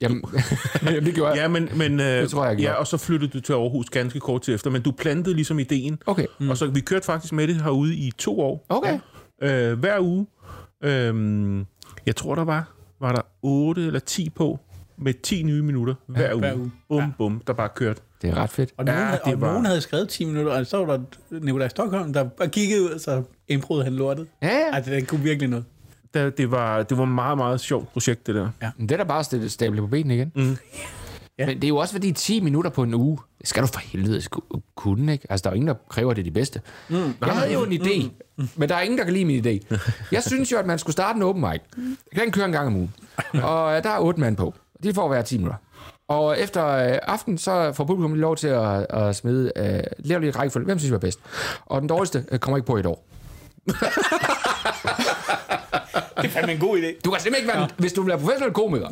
Speaker 3: Jamen, [LAUGHS] Jamen det gjorde jeg.
Speaker 1: Ja, men, men øh,
Speaker 3: Det tror jeg, jeg
Speaker 1: ja, og så flyttede du til Aarhus ganske kort til efter, men du plantede ligesom ideen.
Speaker 3: Okay.
Speaker 1: Mm. Og så vi kørte faktisk med det herude i to år.
Speaker 3: Okay.
Speaker 1: Øh, hver uge. Øh, jeg tror, der var, var der 8 eller 10 på med 10 nye minutter hver uge.
Speaker 2: hver uge.
Speaker 1: Bum,
Speaker 2: Ja.
Speaker 1: bum, der bare kørt.
Speaker 3: Det er ret fedt.
Speaker 2: Og, nogen,
Speaker 1: Ja,
Speaker 2: ja,
Speaker 1: det
Speaker 2: og
Speaker 1: var-
Speaker 2: nogen havde skrevet 10 minutter, og så var der Nikolaj Stockholm, der bare kiggede ud, og så indbrudede han lortet.
Speaker 3: Ja, ja.
Speaker 2: Altså, det kunne virkelig noget.
Speaker 1: Det, det, var, det var et meget, meget sjovt projekt, det der.
Speaker 3: Men det er da bare at stable på benene igen. Mm.
Speaker 2: Ja.
Speaker 3: Men det er jo også fordi 10 minutter på en uge, det skal du for helvede sku- kunne, ikke? Altså, der er jo ingen, der kræver det er de bedste. Mm. Jeg havde jo en idé, mm. men der er ingen, der kan lide min idé. Jeg [LAUGHS] synes jo, at man skulle starte en open mic. Den kører en gang om ugen. Og øh, der er otte mand på. De får hver 10 minutter. Og efter øh, aften, så får publikum lov til at, at smide, øh, lave lidt rækkefølge. Hvem synes var bedst? Og den dårligste øh, kommer ikke på i et år. [LAUGHS]
Speaker 2: Det er fandme en god idé.
Speaker 3: Du kan simpelthen ikke være, ja. hvis du vil være professionel komiker,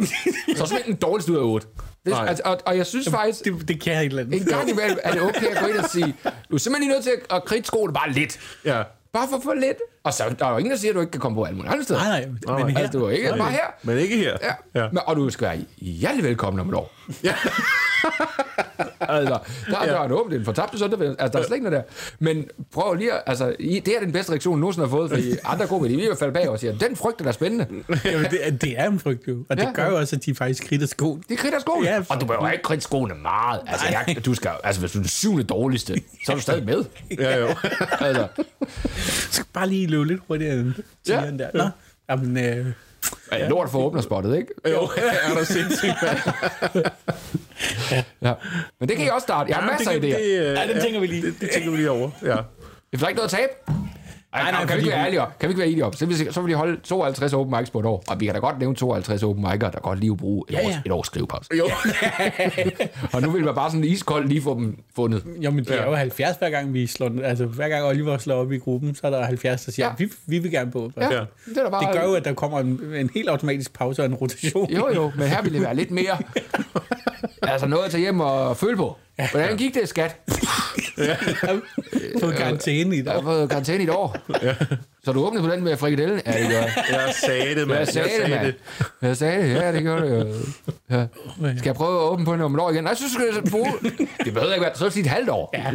Speaker 3: så er simpelthen den dårligste ud af otte.
Speaker 1: Nej.
Speaker 3: altså, og, og, jeg synes faktisk,
Speaker 2: Det, det kan jeg andet.
Speaker 3: en gang imellem er det okay at gå ind og sige, du er simpelthen nødt til at, skoene bare lidt.
Speaker 1: Ja.
Speaker 3: Bare for for lidt. Og så der er jo ingen, der siger, at du ikke kan komme på alle mulige andre steder.
Speaker 2: Nej, nej, men her,
Speaker 3: Altså, du er ikke bare her.
Speaker 1: Men ikke her.
Speaker 3: Ja.
Speaker 1: Ja.
Speaker 3: Men, og du skal være hjertelig velkommen om et år. Ja. [LAUGHS] altså, der, er en åben, det er en fortabt søndag. Altså, der er slet ikke noget der. Men prøv lige at, altså, I- det er den bedste reaktion, nogen nogensinde har fået, fordi [LAUGHS] andre komikere, de vil jo falde bag og siger, den frygt er da spændende. [LAUGHS]
Speaker 2: Jamen, det, er- det er en frygt jo. Og det
Speaker 3: Ja.
Speaker 2: gør jo også, at de faktisk kridter sko.
Speaker 3: Det kridter skoene.
Speaker 2: Ja,
Speaker 3: Ja,
Speaker 2: for-
Speaker 3: og du behøver ikke kridte skoene meget. Altså, jeg, du skal, altså, hvis du er den syvende dårligste, så er du stadig med. [LAUGHS]
Speaker 1: Ja, jo.
Speaker 3: Altså,
Speaker 2: Du skal bare lige løbe lidt hurtigere end
Speaker 3: Ja.
Speaker 2: der. Nå, jamen, øh,
Speaker 3: ja. lort for åbnerspottet, ikke?
Speaker 1: Jo, [LAUGHS] er der sindssygt.
Speaker 3: Ja. Men det kan I også starte. Jeg har masser af
Speaker 1: det,
Speaker 3: idéer.
Speaker 1: det, øh,
Speaker 2: Ja, den tænker vi lige.
Speaker 1: Det, det tænker vi lige over, ja.
Speaker 3: Vi får ikke noget at tabe. Ej, nej,
Speaker 2: nej,
Speaker 3: kan vi ikke være ærlige? Kan vi ikke være enige om? Så vil, så vil de holde 52 open mics på et år. Og vi kan da godt nævne 52 open mic'er, der godt lige bruge et,
Speaker 2: Ja,
Speaker 3: års,
Speaker 2: ja.
Speaker 3: et års skrivepause.
Speaker 1: Jo. [LAUGHS]
Speaker 3: Og nu vil man bare sådan iskold lige få dem fundet.
Speaker 2: jo, men det er jo 70 hver gang, vi slår den. Altså, hver gang Oliver slår op i gruppen, så er der 70, der siger,
Speaker 3: Ja.
Speaker 2: vi, vi vil gerne på.
Speaker 3: Ja,
Speaker 1: Ja.
Speaker 3: det er bare...
Speaker 2: Det gør jo, at der kommer en, en helt automatisk pause og en rotation.
Speaker 3: Jo, jo, men her vil det være lidt mere... [LAUGHS] altså noget at tage hjem og føle på. Hvordan gik det, skat?
Speaker 2: På [LAUGHS] karantæne i
Speaker 3: Jeg
Speaker 2: dag.
Speaker 3: har fået karantæne i et år. Så du åbnede på den med frikadellen? Ja, det gør jeg.
Speaker 1: Jeg sagde det, mand.
Speaker 3: Jeg sagde det, mand. Jeg sagde det, ja, det gjorde det. Ja. Skal jeg prøve at åbne på den om et år igen? Nej, så skal jeg bruge... Det behøver ikke være, så er det sige et halvt år. Ja.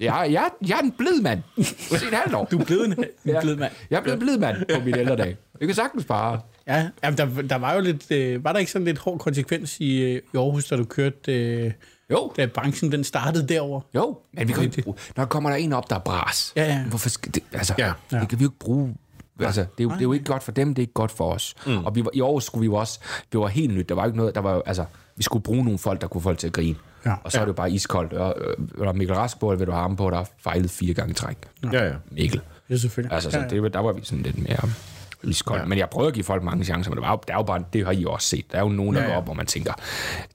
Speaker 3: Jeg, jeg, jeg er en blid mand. Sig et halvt år.
Speaker 2: Du er blevet en, en
Speaker 3: Ja.
Speaker 2: blid mand.
Speaker 3: Jeg er blevet en blid mand på min ældre dag. Jeg kan sagtens bare...
Speaker 2: Ja, jamen, der, der var jo lidt, øh, var der ikke sådan lidt hård konsekvens i, øh, i Aarhus, da du kørte, øh,
Speaker 3: Jo,
Speaker 2: da branchen den startede derover?
Speaker 3: jo. Men vi kan ikke bruge... Når der kommer der en op, der er bras.
Speaker 2: Ja, ja.
Speaker 3: Hvorfor skal det... Altså,
Speaker 1: Ja.
Speaker 3: ja. det kan vi jo ikke bruge... Altså, det er, jo, det er jo ikke godt for dem, det er ikke godt for os. Mm. Og vi var, i år skulle vi jo også... Det var helt nyt. Der var ikke noget... Der var altså, vi skulle bruge nogle folk, der kunne få folk til at grine.
Speaker 2: Ja.
Speaker 3: Og så er det jo bare iskoldt. Og, øh, der Mikkel Rask på, eller vil du have ham på, der har fejlet fire gange træk.
Speaker 1: Ja, ja.
Speaker 3: Mikkel.
Speaker 2: Ja, selvfølgelig.
Speaker 3: Altså, så
Speaker 2: ja, ja.
Speaker 3: det, der var vi sådan lidt mere iskold. Ja. Men jeg prøver at give folk mange chancer, men det, var, der er jo bare, det har I også set. Der er jo nogen, der
Speaker 1: Ja,
Speaker 3: ja,
Speaker 1: ja.
Speaker 3: går op, hvor man tænker,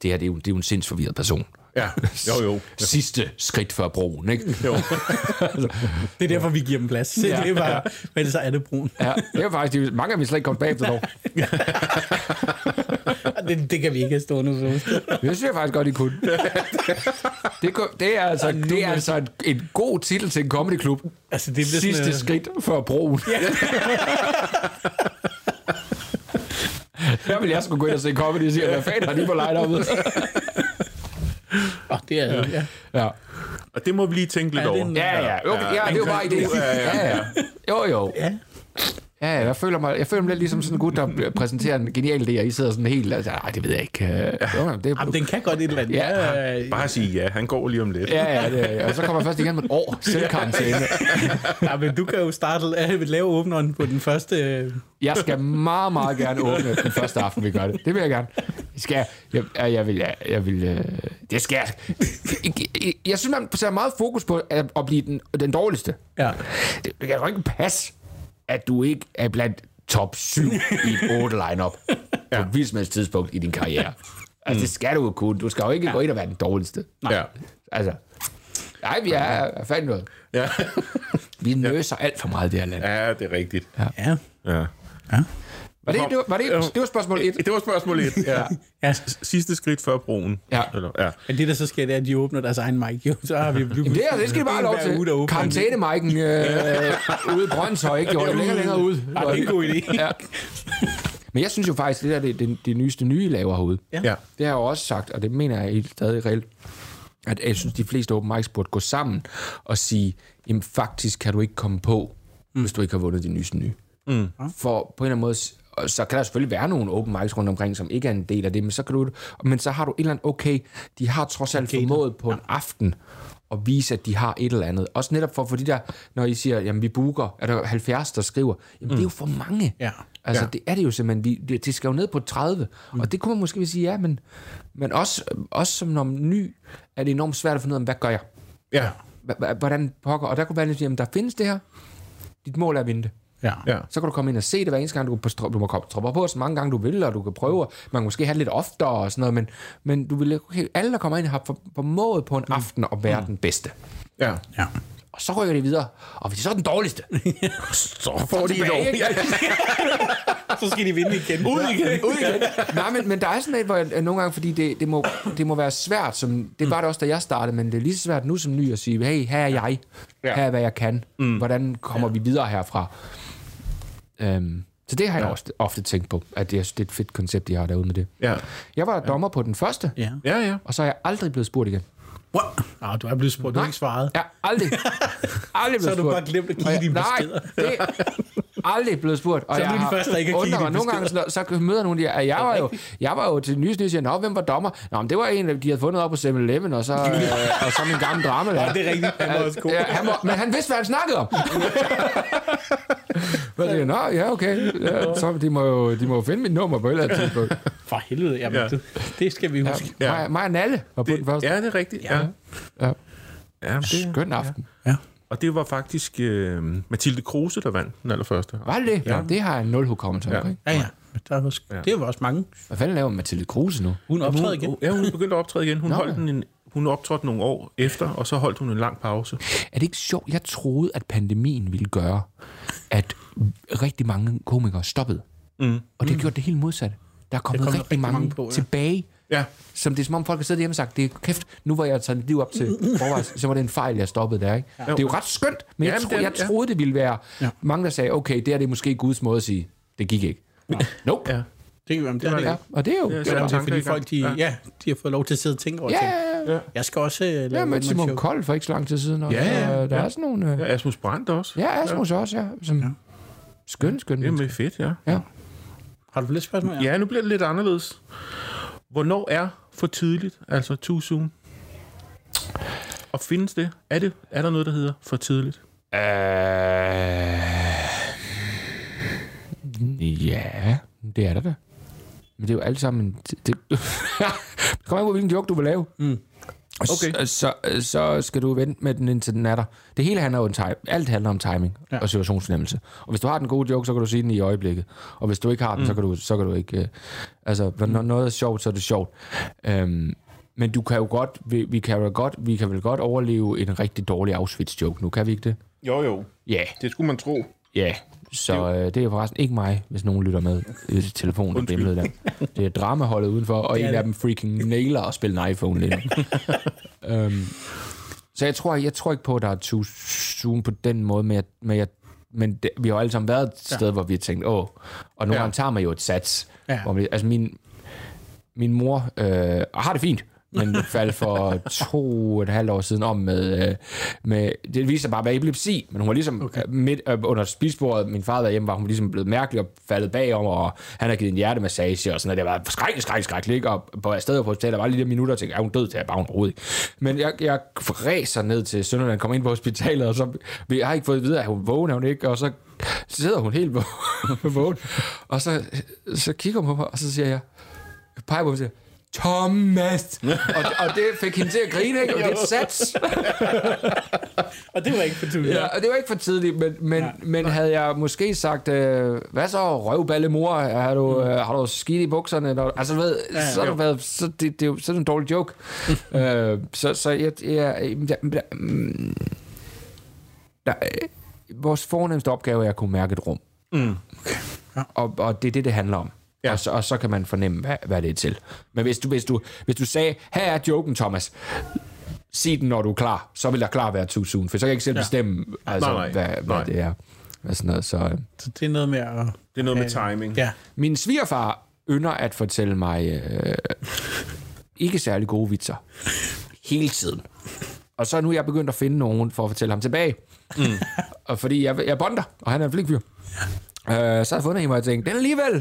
Speaker 3: det her det er jo, det er jo en sindsforvirret person.
Speaker 1: Ja, jo, jo. [LAUGHS]
Speaker 3: Sidste skridt før broen, ikke? [LAUGHS]
Speaker 1: jo.
Speaker 2: Det er derfor, vi giver dem plads. Ja. Det er bare, men så er det brun.
Speaker 3: Ja, det er faktisk, mange af dem slet ikke kommet bagefter dog. [LAUGHS]
Speaker 2: Det, det kan vi ikke have stående på.
Speaker 3: Det synes jeg faktisk godt, I kunne. Det, det er altså, det er altså en, en god titel til en comedyklub.
Speaker 2: Altså, det bliver
Speaker 3: Sidste
Speaker 2: sådan,
Speaker 3: skridt før broen. Ja. Der vil jeg skulle gå ind og se comedy og sige, hvad fanden har de på line-uppet?
Speaker 2: Åh, det er, ja.
Speaker 3: Ja.
Speaker 1: Og det må vi lige tænke lidt
Speaker 2: Ja, er
Speaker 1: over.
Speaker 3: Ja, ja. Okay, ja, det er jo bare idé. Ja, ja. Jo, jo.
Speaker 2: ja.
Speaker 3: Ja, jeg føler mig, jeg føler mig lidt ligesom sådan en gut, der præsenterer en genial idé, og I sidder sådan helt, altså, ej, det ved jeg ikke. Øh, Jo, det er,
Speaker 2: Jamen, den kan godt et eller andet.
Speaker 3: Ja.
Speaker 2: ja,
Speaker 1: Bare sige ja, han går lige om lidt.
Speaker 3: ja, ja, det, og så kommer jeg først igen med et år selvkarantæne.
Speaker 2: ja, men du kan jo starte, øh, lave åbneren på den første... Øh,
Speaker 3: Jeg skal meget, meget gerne åbne den første aften, vi gør det. Det vil jeg gerne. Skal jeg, jeg, jeg vil, jeg, jeg vil, øh, det skal jeg. Jeg, jeg synes, man ser meget fokus på at, at blive den, den dårligste.
Speaker 2: ja.
Speaker 3: Det, det kan jo ikke passe, at du ikke er blandt top 7 i et 8 lineup [LAUGHS] på et vildt tidspunkt i din karriere. Altså, det skal du jo kunne. Du skal jo ikke gå ind og være den dårligste.
Speaker 1: Ja.
Speaker 3: Altså, nej, vi er, er fandme noget.
Speaker 1: Ja. [LAUGHS]
Speaker 3: Vi nøser alt for meget i det her land.
Speaker 1: ja, det er rigtigt.
Speaker 2: Ja.
Speaker 1: Ja.
Speaker 3: Var det, det, var, var det, det var spørgsmål 1.
Speaker 1: Det var spørgsmål 1. Ja. [LAUGHS]
Speaker 2: ja.
Speaker 1: Sidste skridt før broen.
Speaker 3: Ja.
Speaker 1: Eller, ja.
Speaker 2: Men det, der så sker, det er, at de åbner deres egen mic. Jo, så har vi
Speaker 3: Jamen, det, er, det skal de bare have lov til.
Speaker 2: åbner
Speaker 3: Karantænemajken øh, ude i Brøndshøj, ikke? Det var længere længere ud.
Speaker 2: Ja, det er en god idé.
Speaker 3: Ja. Men jeg synes jo faktisk, det der det, det, det nyeste nye, laver herude.
Speaker 2: Ja.
Speaker 3: Det har jeg jo også sagt, og det mener jeg helt stadig reelt, at jeg synes, de fleste open mics burde gå sammen og sige, jamen faktisk kan du ikke komme på, hvis du ikke har vundet de nyeste nye. Mm. For på en eller anden måde, så kan der selvfølgelig være nogle open mics rundt omkring, som ikke er en del af det, men så, kan du, men så har du et eller andet, okay, de har trods alt formået på en aften at vise, at de har et eller andet. Også netop for, for de der, når I siger, jamen vi booker, er der 70, der skriver, jamen mm. det er jo for mange.
Speaker 2: Ja.
Speaker 3: Altså,
Speaker 1: Ja.
Speaker 3: ja. det er det jo simpelthen. Vi, det, det skal jo ned på 30. Mm. Og det kunne man måske sige, ja, men, men også, også som når ny, er det enormt svært at finde ud af, hvad gør jeg?
Speaker 1: Ja.
Speaker 3: Hvordan pokker? Og der kunne være lidt, jamen, der findes det her. Dit mål er at vinde det.
Speaker 2: Ja.
Speaker 1: Ja.
Speaker 3: Så kan du komme ind og se det hver eneste gang, du, på, du må komme troppe på så mange gange du vil, og du kan prøve, man kan måske have det lidt oftere og sådan noget, men, men du vil, okay, alle, der kommer ind, har for- formået på en aften at være den bedste.
Speaker 1: Ja.
Speaker 2: ja.
Speaker 3: Og så rykker de videre, og hvis de så er den dårligste, [LAUGHS]
Speaker 1: Så får de et år. [LAUGHS]
Speaker 2: Så skal de vinde igen.
Speaker 1: Ud igen.
Speaker 3: ud igen. [LAUGHS] Nej, men, men der er sådan et, hvor jeg, nogle gange, fordi det, det, må, det må være svært, som, det var det også, da jeg startede, men det er lige så svært nu som ny at sige, hey, her er jeg,
Speaker 1: Ja.
Speaker 3: her er, hvad jeg kan, mm. hvordan kommer vi videre herfra? Øhm, så det har jeg også ofte tænkt på, at det er, det er et fedt koncept, de har derude med det.
Speaker 1: Ja.
Speaker 3: Jeg var dommer på den første,
Speaker 2: Ja.
Speaker 1: Ja, ja.
Speaker 3: og så er jeg aldrig blevet spurgt igen.
Speaker 2: What? Nå, du er blevet spurgt, du har ikke svaret.
Speaker 3: Er aldrig, aldrig [LAUGHS] blevet
Speaker 2: Så har du
Speaker 3: spurgt.
Speaker 2: bare glemt at kigge
Speaker 3: jeg-
Speaker 2: dine
Speaker 3: Nej,
Speaker 2: beskeder.
Speaker 3: det er aldrig blevet spurgt. Og
Speaker 2: Så er
Speaker 3: jeg
Speaker 2: du den
Speaker 3: har
Speaker 2: første, der ikke har kigget dine
Speaker 3: Nogle gange, så, så møder nogle af de her, jeg var jo, jeg var jo til nysnit, og siger, Nå, hvem var dommer? Nå, men det var en, de havde fundet op på 7-Eleven, og så, [LAUGHS] øh, og så min gamle drama.
Speaker 2: Ja, det er rigtigt. Han var også god.
Speaker 3: Ja, han var, men han vidste, hvad han snakkede om. [LAUGHS] Hvad siger, Nå, ja, okay. Ja, så de må, jo, de må jo finde mit nummer på et eller andet tidspunkt.
Speaker 2: For helvede, jamen,
Speaker 1: Ja.
Speaker 2: ja. det, det skal vi huske.
Speaker 1: Ja.
Speaker 3: Mig, mig og Nalle var på den første.
Speaker 1: Ja, det er rigtigt. Ja.
Speaker 3: Ja.
Speaker 1: ja det,
Speaker 3: Skøn aften.
Speaker 2: Ja.
Speaker 1: og det var faktisk øh, Mathilde Kruse, der vandt den allerførste.
Speaker 3: Var det? Ja. Det har jeg nul hukommelse
Speaker 1: Ja.
Speaker 3: omkring.
Speaker 2: Ja, ja. Men Der er også,
Speaker 1: Ja.
Speaker 2: Det er jo også mange.
Speaker 3: Hvad fanden laver Mathilde Kruse nu?
Speaker 2: Hun optræder igen.
Speaker 1: Hun, ja, hun er begyndt at optræde igen. Hun,
Speaker 3: Nå,
Speaker 1: holdt
Speaker 3: ja.
Speaker 1: den en, hun optrådte nogle år efter, og så holdt hun en lang pause.
Speaker 3: Er det ikke sjovt? Jeg troede, at pandemien ville gøre, at rigtig mange komikere stoppede.
Speaker 1: Mm.
Speaker 3: Og det har gjort det helt modsatte. Der er kommet,
Speaker 2: kommet
Speaker 3: rigtig, rigtig mange,
Speaker 2: mange på, ja.
Speaker 3: tilbage.
Speaker 1: Ja,
Speaker 3: Som det er som om folk har siddet hjemme og sagt, det er kæft, nu var jeg taget mit liv op til overvejelse, så var det en fejl, jeg stoppede der. Ikke? Ja. Det er jo ret skønt, men jeg,
Speaker 1: Jamen,
Speaker 3: tro,
Speaker 1: det
Speaker 3: jeg
Speaker 1: ja.
Speaker 3: troede, det ville være
Speaker 2: Ja.
Speaker 3: mange, der sagde, okay, det er det måske Guds måde at sige, det gik ikke. Nope.
Speaker 1: ja.
Speaker 2: Det, jamen, det, det, det,
Speaker 3: Ja, og det er jo...
Speaker 1: Ja,
Speaker 3: det er
Speaker 1: er
Speaker 3: jo-
Speaker 1: der
Speaker 2: det er fordi folk, de,
Speaker 1: gang.
Speaker 2: ja, de har fået lov til at sidde og tænke over
Speaker 3: Ja,
Speaker 2: ting.
Speaker 3: ja, ja.
Speaker 2: Jeg skal også uh, lave
Speaker 3: Ja, med
Speaker 2: one-man
Speaker 3: Simon. Kold for ikke så lang tid siden. Og,
Speaker 1: Ja, ja,
Speaker 3: der
Speaker 1: ja.
Speaker 3: er sådan nogle... Øh,
Speaker 1: ja Asmus Brandt også.
Speaker 3: ja, Asmus også, ja. Som,
Speaker 2: Ja.
Speaker 3: Skøn, skøn.
Speaker 1: Det er fedt, ja.
Speaker 3: Ja.
Speaker 2: Har du flere spørgsmål?
Speaker 1: Ja, nu bliver det lidt anderledes. Hvornår er for tidligt, altså too soon? Og findes det? Er, det? er der noget, der hedder for tidligt?
Speaker 3: Øh, ja, det er der da. Men det er jo alt sammen... Det, [LAUGHS] det, kommer an på, hvilken joke du vil lave. Mm.
Speaker 1: Okay.
Speaker 3: Så, så, så skal du vente med den, indtil den er der. Det hele handler om time. Alt handler om timing ja. Og situationsfornemmelse. Og hvis du har den gode joke, så kan du sige den i øjeblikket. Og hvis du ikke har den, mm. så, kan du, så kan du ikke... Øh, altså, når noget er sjovt, så er det sjovt. Øhm, men du kan jo godt, vi, vi kan jo godt, vi kan vel godt overleve en rigtig dårlig Auschwitz-joke. Nu kan vi ikke det?
Speaker 1: Jo, jo.
Speaker 3: Ja,
Speaker 1: Det skulle man tro.
Speaker 3: Ja, så øh, det er forresten ikke mig, hvis nogen lytter med i telefonen og billedet der. Det er dramaholdet udenfor, og en af dem freaking nailer at spille en iPhone lidt. um, [LAUGHS] så jeg tror, jeg tror ikke på, at der er too soon på den måde, men, jeg, men, jeg, men det, vi har jo alle sammen været et sted, hvor vi har tænkt, åh, og nogle
Speaker 1: Ja.
Speaker 3: gange tager man jo et sats.
Speaker 2: Ja.
Speaker 3: Hvor man, altså min, min mor øh, har det fint, men faldt for to og et halvt år siden om med, øh, med det viser bare, hvad epilepsi, men hun var ligesom okay. midt øh, under spisbordet, min far var hjemme, var hun ligesom blevet mærkelig og faldet bagom, og han har givet en hjertemassage og sådan noget. Det var skrækkeligt, skrækkeligt, skrækkeligt? Og på stedet på hospitalet, var lige der minutter, og tænkte, er hun død til, at bare hun overhovedet. Men jeg, jeg ræser ned til Sønderland, kommer ind på hospitalet, og så, vi har ikke fået at vide, at hun vågen, er hun ikke, og så sidder hun helt [LAUGHS] vågen og så, så kigger hun på mig, og så siger jeg, peger på mig og siger, Thomas! og, og det fik hende til at grine, ikke? Og det er et sats. [LAUGHS]
Speaker 2: Og det var ikke for tidligt.
Speaker 3: Ja, og det var ikke for tidligt, men, men, men havde jeg måske sagt, øh, hvad så, røvballe mor, har du, øh, har du skidt i bukserne? Eller, altså, ved, ja, så, har du været, så, det, det, er jo sådan en dårlig joke. [LAUGHS] øh, så, så jeg, jeg, jeg, jeg mm, der, øh, vores fornemmeste opgave er at kunne mærke et rum.
Speaker 1: Mm.
Speaker 2: Ja.
Speaker 3: Og, og det er det, det handler om. Ja.
Speaker 1: Ja.
Speaker 3: Og, så, og så kan man fornemme, hvad, hvad det er til. Men hvis du, hvis, du, hvis du sagde, her er joken, Thomas, sig den, når du er klar, så vil der klar være too soon, for så kan jeg ikke selv
Speaker 2: Ja.
Speaker 3: bestemme, altså,
Speaker 1: Nej, nej.
Speaker 3: hvad, hvad
Speaker 1: Nej.
Speaker 3: det er. Sådan noget, så, øh.
Speaker 2: Så det er noget med at...
Speaker 1: Det er noget med timing.
Speaker 2: Ja.
Speaker 3: Min svigerfar ynder at fortælle mig øh, ikke særlig gode vitser. Hele tiden. Og så er nu jeg begyndt at finde nogen for at fortælle ham tilbage. Mm. og fordi jeg, jeg bonder, og han er en flink fyr. Så har jeg fundet en, hvor jeg tænkte, den er alligevel,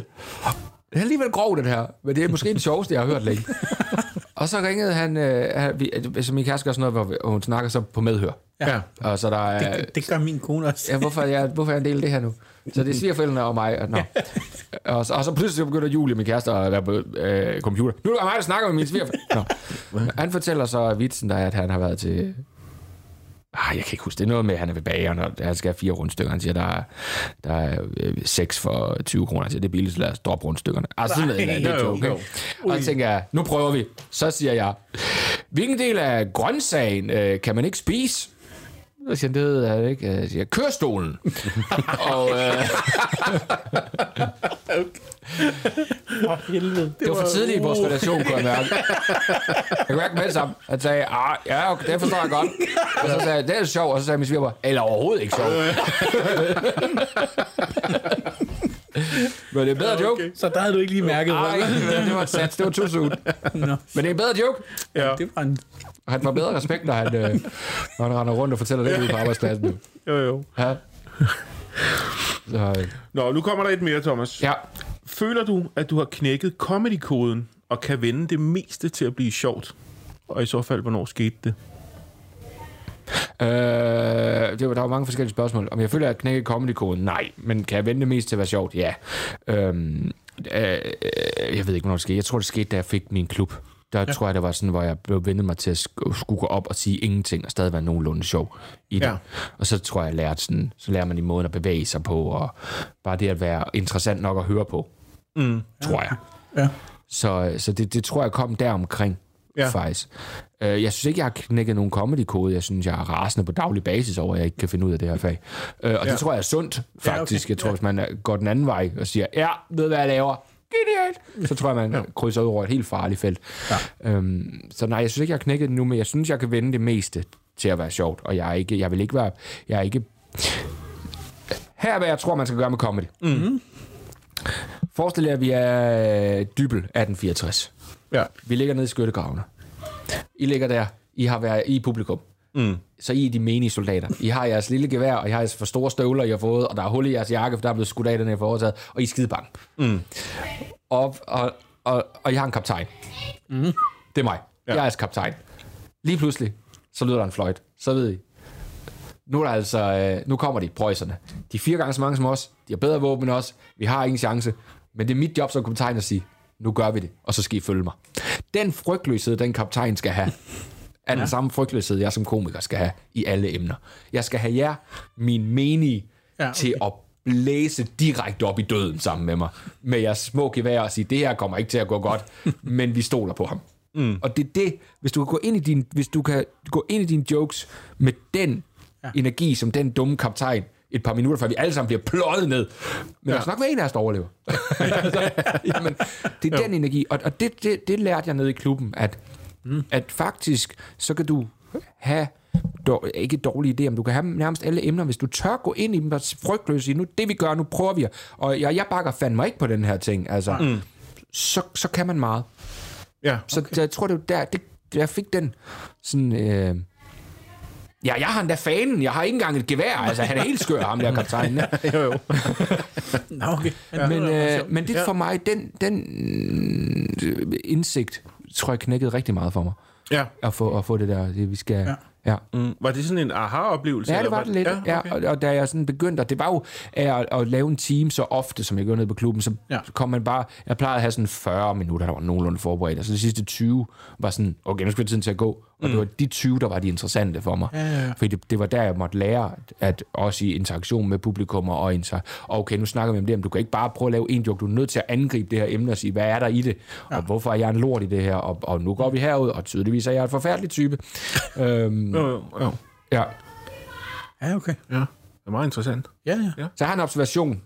Speaker 3: den er alligevel grov, den her. Men det er måske den sjoveste, jeg har hørt længe. [LAUGHS] og så ringede han, øh, vi, altså min kæreste gør sådan noget, hvor hun snakker så på medhør.
Speaker 1: Ja.
Speaker 3: Og så der er,
Speaker 2: Det, det gør min kone også.
Speaker 3: ja, hvorfor, jeg, hvorfor er jeg en del af det her nu? Så det er svigerforældrene og mig. Og, nå. og, så, og så pludselig begynder Julie, min kæreste, at være på øh, computer. Nu er det mig, der snakker med min svigerforældre. Nå. [LAUGHS] Han fortæller så vitsen, der er, at han har været til... Ah, jeg kan ikke huske, det er noget med, at han er ved bageren, og han skal have fire rundstykker. Han siger, der er, der er øh, seks for 20 kroner. Han siger, det er billigt, lad os droppe rundstykkerne. Altså, sådan noget, det er
Speaker 1: Jo,
Speaker 3: ikke? Og så tænker jeg, nu prøver vi. Så siger jeg, hvilken del af grøntsagen øh, kan man ikke spise? Så siger han, det ved jeg ikke. Jeg siger, kørstolen. [LAUGHS] og øh, [LAUGHS]
Speaker 2: For helvede.
Speaker 3: det var for tidligt i vores relation, kunne jeg mærke. [LAUGHS] Jeg kunne mærke med det samme. Han sagde, ah, ja, okay, det forstår jeg godt. Og så sagde jeg, det er sjovt. Og så sagde min svigermor, eller overhovedet ikke sjovt. [LAUGHS] Men det er en bedre joke.
Speaker 2: Så der havde du ikke lige mærket,
Speaker 3: Ej,
Speaker 2: hvad
Speaker 3: det var et sats, det var too soon.
Speaker 2: Nå,
Speaker 3: Men det er en bedre joke.
Speaker 1: Ja.
Speaker 2: det var en...
Speaker 3: Han får bedre respekt, når han, øh, når han render rundt og fortæller det ude på arbejdspladsen. nu.
Speaker 1: Jo, jo.
Speaker 3: Ja. Så, øh,
Speaker 1: Nå, nu kommer der et mere, Thomas.
Speaker 3: ja.
Speaker 1: Føler du, at du har knækket comedy-koden og kan vende det meste til at blive sjovt? Og i så fald, hvornår skete det?
Speaker 3: Øh, det var, der var mange forskellige spørgsmål. Om jeg føler, at jeg knækker comedy-koden? Nej. Men kan jeg vende det mest til at være sjovt? Ja. Øhm, øh, jeg ved ikke, hvornår det skete. Jeg tror, det skete, da jeg fik min klub. Der ja. tror jeg, det var sådan, hvor jeg blev vendet mig til at sk- skulle gå op og sige ingenting, og stadig være nogenlunde sjov i det.
Speaker 1: Ja.
Speaker 3: Og så tror jeg, jeg lærte sådan, så lærer man i måden at bevæge sig på, og bare det at være interessant nok at høre på, mm. tror jeg.
Speaker 2: Ja.
Speaker 3: Så, så det, det tror jeg kom deromkring,
Speaker 1: Ja.
Speaker 3: ja. faktisk. Øh, jeg synes ikke, jeg har knækket nogen comedy-kode. Jeg synes, jeg er rasende på daglig basis over, at jeg ikke kan finde ud af det her fag. Øh, og ja. det tror jeg er sundt, faktisk.
Speaker 2: okay.
Speaker 3: Jeg tror, hvis man går den anden vej og siger, ja, ved hvad jeg laver, genialt, så tror jeg, man ja. krydser ud over et helt farligt felt. Ja. Øhm, så nej, jeg synes ikke, jeg har knækket det nu, men jeg synes, jeg kan vende det meste til at være sjovt. Og jeg, er ikke, jeg vil ikke være... Jeg er ikke... Her er, hvad jeg tror, man skal gøre med comedy. Mm-hmm. Forestil jer, at vi er øh, dybel 1864.
Speaker 1: Ja.
Speaker 3: Vi ligger nede i skyttegravene. I ligger der. I har været i publikum. Mm. Så I er de menige soldater. I har jeres lille gevær, og I har jeres for store støvler, I har fået, og der er hul i jeres jakke, for der er blevet skudt af, den er foretaget, og I er skide bange. Mm. Og, og, og, og jeg har en kaptajn. Mm. Det er mig. Ja. Jeg er jeres kaptajn. Lige pludselig, så lyder der en fløjt. Så ved I, nu er der altså, øh, nu kommer de, prøjserne. De er fire gange så mange som os. De har bedre våben end os. Vi har ingen chance. Men det er mit job som kaptajn at sige, nu gør vi det, og så skal I følge mig. Den frygtløshed, den kaptajn skal have, er den samme frygtløshed, jeg som komiker skal have i alle emner. Jeg skal have jer, min menige,
Speaker 2: Ja, okay.
Speaker 3: til at blæse direkte op i døden sammen med mig. Med jeres små gevær og sige, det her kommer ikke til at gå godt, [LAUGHS] men vi stoler på ham. Mm. Og det er det, hvis du kan gå ind i din, hvis du kan gå ind i dine jokes med den ja. energi, som den dumme kaptajn, et par minutter før vi alle sammen bliver pløjet ned. Men ja. nok være en af os, der overlever. altså, [LAUGHS] [LAUGHS] jamen, det er den energi. Og, og det, det, det lærte jeg nede i klubben, at, mm. at faktisk, så kan du have dår, ikke dårlige idéer, men du kan have nærmest alle emner, hvis du tør gå ind i dem og frygtløse sige, nu det vi gør, nu prøver vi. Og jeg, jeg bakker fandme ikke på den her ting. Altså, mm. så, så kan man meget.
Speaker 1: Ja.
Speaker 3: Så okay. jeg tror, det var der, det, jeg fik den sådan... Øh, ja, jeg har endda fanen. Jeg har ikke engang et gevær. Altså, han er helt skør, ham der kaptajnen. [LAUGHS]
Speaker 1: jo, jo.
Speaker 2: Nå, okay. Ja.
Speaker 3: men, øh, men det for mig, den, den øh, indsigt, tror jeg knækkede rigtig meget for mig.
Speaker 1: Ja.
Speaker 3: At få, at få det der, det vi skal... Ja. ja.
Speaker 1: Mm. Var det sådan en aha-oplevelse?
Speaker 3: Ja, det
Speaker 1: eller
Speaker 3: var det lidt. Ja,
Speaker 1: okay.
Speaker 3: og, og da jeg sådan begyndte, og det var jo at, at lave en team så ofte, som jeg gjorde nede på klubben, så
Speaker 2: Ja.
Speaker 3: ja. kom man bare, jeg plejede at have sådan 40 minutter, der var nogenlunde forberedt, og så de sidste 20 var sådan, okay, nu skal vi tiden til at gå, og mm. det var de 20, der var de interessante for mig.
Speaker 2: Ja, ja, ja.
Speaker 3: Fordi det, det var der, jeg måtte lære, at, også i interaktion med publikum og inter, og okay, nu snakker vi om det, men du kan ikke bare prøve at lave en joke, du er nødt til at angribe det her emne og sige, hvad er der i det, ja. og hvorfor er jeg en lort i det her, og, og nu går vi herud, og tydeligvis er jeg en forfærdelig type. øhm,
Speaker 1: Jo, jo, jo.
Speaker 3: ja.
Speaker 2: Ja, okay.
Speaker 1: Ja, det er meget interessant.
Speaker 2: Ja, ja.
Speaker 3: Så jeg har en observation,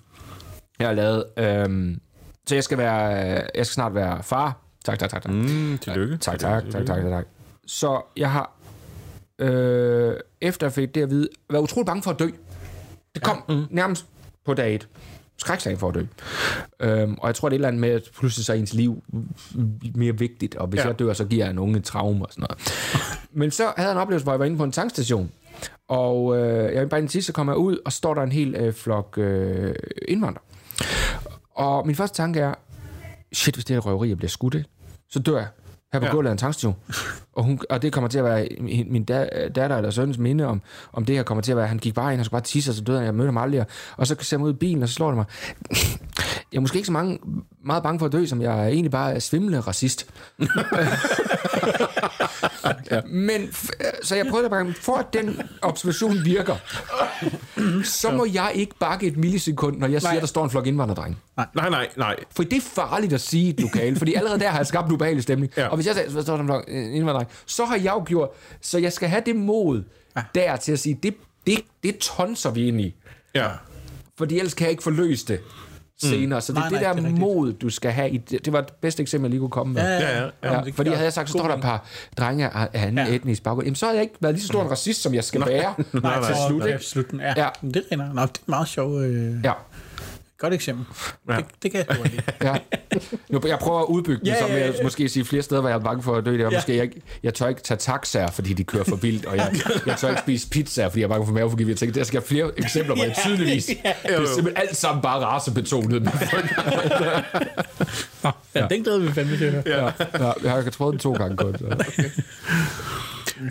Speaker 3: jeg har lavet. Øhm, så jeg skal, være, jeg skal snart være far. Tak, tak, tak. tak.
Speaker 1: Mm, tillykke.
Speaker 3: Tak, tak, tak, tak, tak, tak. Så jeg har, øh, efter jeg fik det at vide, været utrolig bange for at dø. Det kom ja. mm. nærmest på dag et. Skræksagen for at dø. Øhm, og jeg tror, det er et eller andet med, at pludselig så er ens liv mere vigtigt, og hvis
Speaker 1: Ja.
Speaker 3: jeg dør, så giver jeg en unge traume og sådan noget. Men så havde jeg en oplevelse, hvor jeg var inde på en tankstation, og øh, jeg var bare den sidste, så kommer jeg ud, og står der en hel øh, flok øh, indvandrere. Og min første tanke er, shit, hvis det her røveri, jeg bliver skudt, så dør jeg her på. Ja. gulvet af en tankstation. Og, hun, og det kommer til at være min da, datter eller søns minde om, om det her kommer til at være, han gik bare ind og skulle bare tisse, og så døde han, jeg mødte ham aldrig. Og så ser jeg ud i bilen, og så slår det mig. Jeg er måske ikke så mange, meget bange for at dø, som jeg er egentlig bare er svimlende racist. [LAUGHS] ja. Men, f- så jeg prøvede at bare, for at den observation virker, så må jeg ikke bakke et millisekund, når jeg siger,
Speaker 2: Nej.
Speaker 3: at der står en flok indvandrerdreng.
Speaker 1: Nej, nej, nej.
Speaker 3: For det er farligt at sige et lokale, fordi allerede der har jeg skabt en ubehagelig stemning. Ja.
Speaker 1: Ja.
Speaker 3: Og hvis jeg sagde, så står der en flok øh, indvandrerdreng, så har jeg jo gjort, så jeg skal have det mod der til at sige, det, det, det tonser vi ind i.
Speaker 1: Ja.
Speaker 3: Fordi ellers kan jeg ikke forløse det senere. Så det er
Speaker 2: Nej,
Speaker 3: det
Speaker 2: nej,
Speaker 3: der
Speaker 2: det er
Speaker 3: mod, du skal have. I det, det var det bedste eksempel, jeg lige kunne komme med.
Speaker 2: Ja,
Speaker 1: ja, ja.
Speaker 3: Ja,
Speaker 2: det
Speaker 3: fordi havde jeg sagt, så står der et par drenge af anden
Speaker 2: Ja.
Speaker 3: ja. etnisk baggrund, jamen så havde jeg ikke været lige så stor en racist, som jeg skal være.
Speaker 2: Nej, til
Speaker 1: nej,
Speaker 2: slut.
Speaker 1: nej.
Speaker 2: Ja, slutten. Ja.
Speaker 3: Ja.
Speaker 2: Det rinder. Nå, det er meget sjovt. Øh,
Speaker 3: Ja,
Speaker 2: Godt eksempel.
Speaker 1: Ja.
Speaker 2: Det, det kan jeg godt lide.
Speaker 3: ja. Nu, jeg prøver at udbygge det,
Speaker 2: Ja,
Speaker 3: ja, som
Speaker 2: ja,
Speaker 3: jeg
Speaker 2: ja.
Speaker 3: måske sige flere steder, hvor jeg er bange for at dø. Det er
Speaker 2: Ja.
Speaker 3: måske, jeg, jeg tør ikke tage taxaer, fordi de kører for vildt, og jeg, jeg tør ikke spise pizzaer, fordi jeg er bange for maveforgiftning. Jeg tænker, der skal jeg flere eksempler, hvor jeg
Speaker 2: Ja.
Speaker 3: tydeligvis,
Speaker 2: Ja.
Speaker 3: det er simpelthen alt sammen bare racebetonet. [LAUGHS]
Speaker 2: Nå, ja, den glæder vi fandme til høre.
Speaker 3: ja, ja, jeg har prøvet den to gange kun. Så.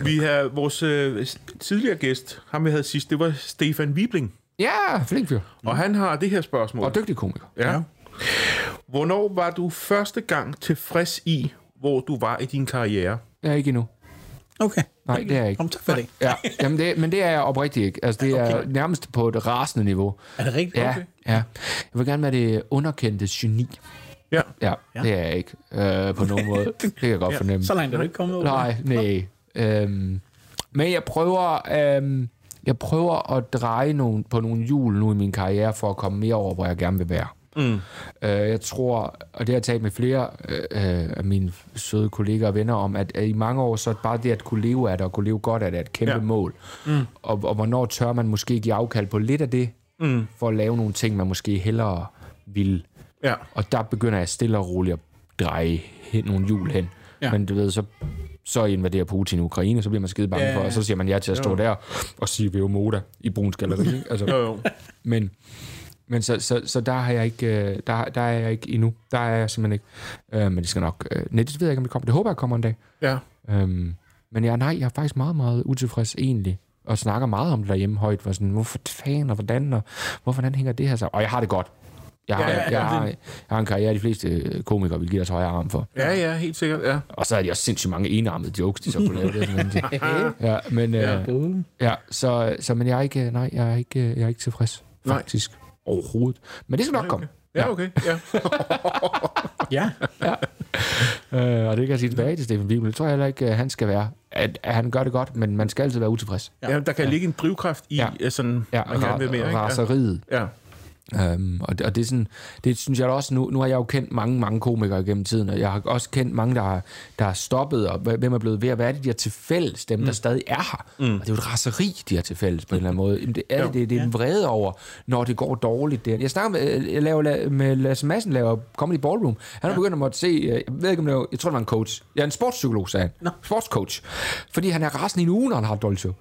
Speaker 1: Vi har vores øh, tidligere gæst, ham vi havde sidst, det var Stefan Wibling.
Speaker 3: Ja, flink fyr.
Speaker 1: Og han har det her spørgsmål.
Speaker 3: Og dygtig komiker.
Speaker 1: Ja.
Speaker 2: Ja.
Speaker 1: Hvornår var du første gang tilfreds i, hvor du var i din karriere?
Speaker 3: Er ikke endnu.
Speaker 2: Okay.
Speaker 3: Nej, det er jeg ikke.
Speaker 2: Kom, tak for det.
Speaker 3: Ja, jamen det, men det er jeg oprigtigt ikke. Altså, det er
Speaker 2: Okay.
Speaker 3: nærmest på et rasende niveau.
Speaker 2: Er det rigtigt?
Speaker 3: Ja,
Speaker 2: Okay.
Speaker 3: ja. Jeg vil gerne være det underkendte geni.
Speaker 1: Ja.
Speaker 3: Ja,
Speaker 2: Ja.
Speaker 3: det er jeg ikke øh, på nogen måde. [LAUGHS] Det kan jeg godt fornemme.
Speaker 2: Så langt er du ikke kommet over.
Speaker 3: Nej, nej. Øhm, men jeg prøver, øhm, jeg prøver at dreje nogle, på nogle hjul nu i min karriere, for at komme mere over, hvor jeg gerne vil være.
Speaker 1: Mm.
Speaker 3: Øh, jeg tror, og det har jeg talt med flere øh, øh, af mine søde kolleger og venner om, at, at i mange år, så er det bare det at kunne leve af det, og kunne leve godt af det, er et kæmpe
Speaker 1: Ja.
Speaker 3: ja. mål. Mm. Og, og hvornår tør man måske give afkald på lidt af det,
Speaker 1: Mm.
Speaker 3: for at lave nogle ting, man måske hellere vil.
Speaker 1: Ja.
Speaker 3: Og der begynder jeg stille og roligt at dreje hen, nogle hjul hen.
Speaker 2: Ja.
Speaker 3: Men du ved, så, så invaderer Putin Ukraine, så bliver man skide bange
Speaker 2: Ja,
Speaker 3: for, og så siger man ja til at stå
Speaker 1: Jo.
Speaker 3: der og sige Veo Moda i Bruns Galleri. ikke? altså,
Speaker 1: Jo, jo.
Speaker 3: men men så, så, så der har jeg ikke, øh, der, der er jeg ikke endnu. Der er jeg simpelthen ikke. Øh, men det skal nok... Øh, nej, det ved jeg ikke, om det kommer. Det håber jeg kommer en dag.
Speaker 1: Ja.
Speaker 3: Øhm, men ja, nej, jeg er faktisk meget, meget utilfreds egentlig. Og snakker meget om det derhjemme højt. For sådan, hvorfor fanden og hvordan, og hvorfor hvordan hænger det her så? Og jeg har det godt. Jeg har,
Speaker 1: Ja,
Speaker 3: ja,
Speaker 1: ja,
Speaker 3: jeg,
Speaker 1: ja,
Speaker 3: har, jeg har en karriere, de fleste øh, komikere vil give deres højre arm for.
Speaker 1: Ja, ja, helt sikkert, ja.
Speaker 3: Og så er de også sindssygt mange enarmede jokes, de så kunne lave det. [LAUGHS] Ja, men, øh, ja.
Speaker 2: Boom.
Speaker 3: ja, så, så, men jeg er ikke, nej, jeg er ikke, jeg er ikke tilfreds,
Speaker 1: Nej.
Speaker 3: faktisk. Overhovedet. Men det skal nok komme.
Speaker 1: Ja, okay. [LAUGHS] Ja.
Speaker 2: Ja.
Speaker 3: Øh, og det kan jeg sige tilbage til Stefan Bibel. Det tror jeg heller ikke, øh, han skal være. At, at han gør det godt, men man skal altid være utilfreds.
Speaker 1: ja. der kan ligge en drivkraft i,
Speaker 3: Ja.
Speaker 1: ja. sådan,
Speaker 3: Ja,
Speaker 1: man gerne vil mere.
Speaker 3: Raseriet.
Speaker 1: Ja.
Speaker 3: Um, og, det, og det er sådan, det synes jeg også, nu, nu har jeg jo kendt mange, mange komikere gennem tiden, og jeg har også kendt mange, der har, der har stoppet, og hvem er blevet ved at være det, de har til fælles, dem, mm. der stadig er her. Mm. Og det er jo et raseri, de har til fælles på en eller anden måde. Jamen, det er det, det, det er en vrede over, når det går dårligt. Der. Jeg snakker med, jeg laver, med Lasse Madsen, laver Comedy Ballroom. Han har begyndt at måtte se, øh, jeg ved ikke om det var, jeg tror det var en coach. Jeg er en sportspsykolog, sagde han.
Speaker 2: Nå.
Speaker 3: Sportscoach. Fordi han er rasende i en uge, når han har et dårligt show.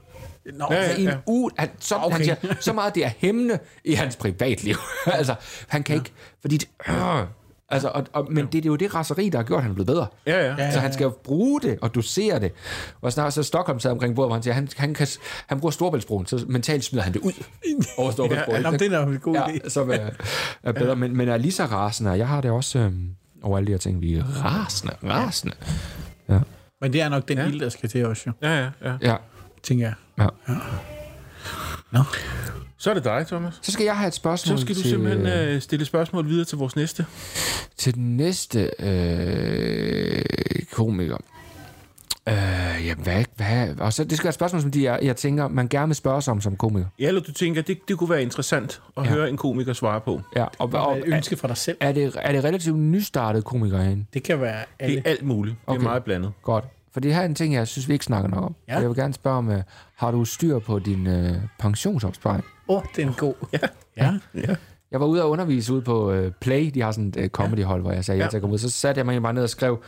Speaker 2: Nå,
Speaker 1: Ja,
Speaker 3: Altså, i en
Speaker 1: ja.
Speaker 3: uge, han, så, okay. han siger, så meget det er hæmmende i hans privatliv. [LAUGHS] altså, han kan ja. ikke, fordi... Det, øh, altså, og, og, men det, det er jo det raseri, der har gjort, at han er blevet bedre.
Speaker 1: Ja, ja.
Speaker 2: Ja.
Speaker 3: Så han skal jo bruge det og dosere det. Og snart så Stockholm sad omkring bordet, hvor han siger, han, han, kan, han bruger Storbæltsbroen, så mentalt smider han det ud [LAUGHS] over Storbæltsbroen.
Speaker 2: Nå, det er en god idé.
Speaker 3: ja, som er, er bedre, men, men er lige så rasende. Jeg har det også øhm, over alle de her ting. Vi er rasende, rasende. Ja,
Speaker 2: Men det er nok den
Speaker 1: Ja.
Speaker 2: ild, der skal til også, jo,
Speaker 1: Ja, ja, ja.
Speaker 3: ja.
Speaker 2: tænker jeg.
Speaker 3: Ja.
Speaker 2: Nå.
Speaker 1: Så er det dig, Thomas.
Speaker 3: Så skal jeg have et spørgsmål
Speaker 1: Så skal du
Speaker 3: til,
Speaker 1: simpelthen øh, stille spørgsmål videre til vores næste.
Speaker 3: til den næste øh, komiker. Øh, ja, hvad, hvad? Og så, det skal være et spørgsmål, som de, jeg, jeg tænker, man gerne vil spørge sig om som komiker.
Speaker 1: Ja, eller du tænker, det, det kunne være interessant at
Speaker 3: Ja.
Speaker 1: ja. høre en komiker svare på.
Speaker 3: Ja, og, og,
Speaker 2: Og ønske fra dig selv.
Speaker 3: er, det, er det relativt nystartet komikere herinde?
Speaker 2: Det kan være
Speaker 1: Det
Speaker 2: alle.
Speaker 1: er alt muligt. Det er
Speaker 3: Okay.
Speaker 1: meget blandet.
Speaker 3: Godt. For det her er en ting, jeg synes, vi ikke snakker nok om.
Speaker 2: Ja.
Speaker 3: Ja. Jeg vil gerne spørge om, øh, har du styr på din øh, pensionsopsparing?
Speaker 2: Åh, oh, det er en god. Ja. ja.
Speaker 1: Ja.
Speaker 3: Jeg var ude og undervise ude på øh, Play. De har sådan et øh, comedyhold, hvor jeg sagde ja.
Speaker 1: Ja.
Speaker 3: at komme ud. Så satte jeg mig bare ned og skrev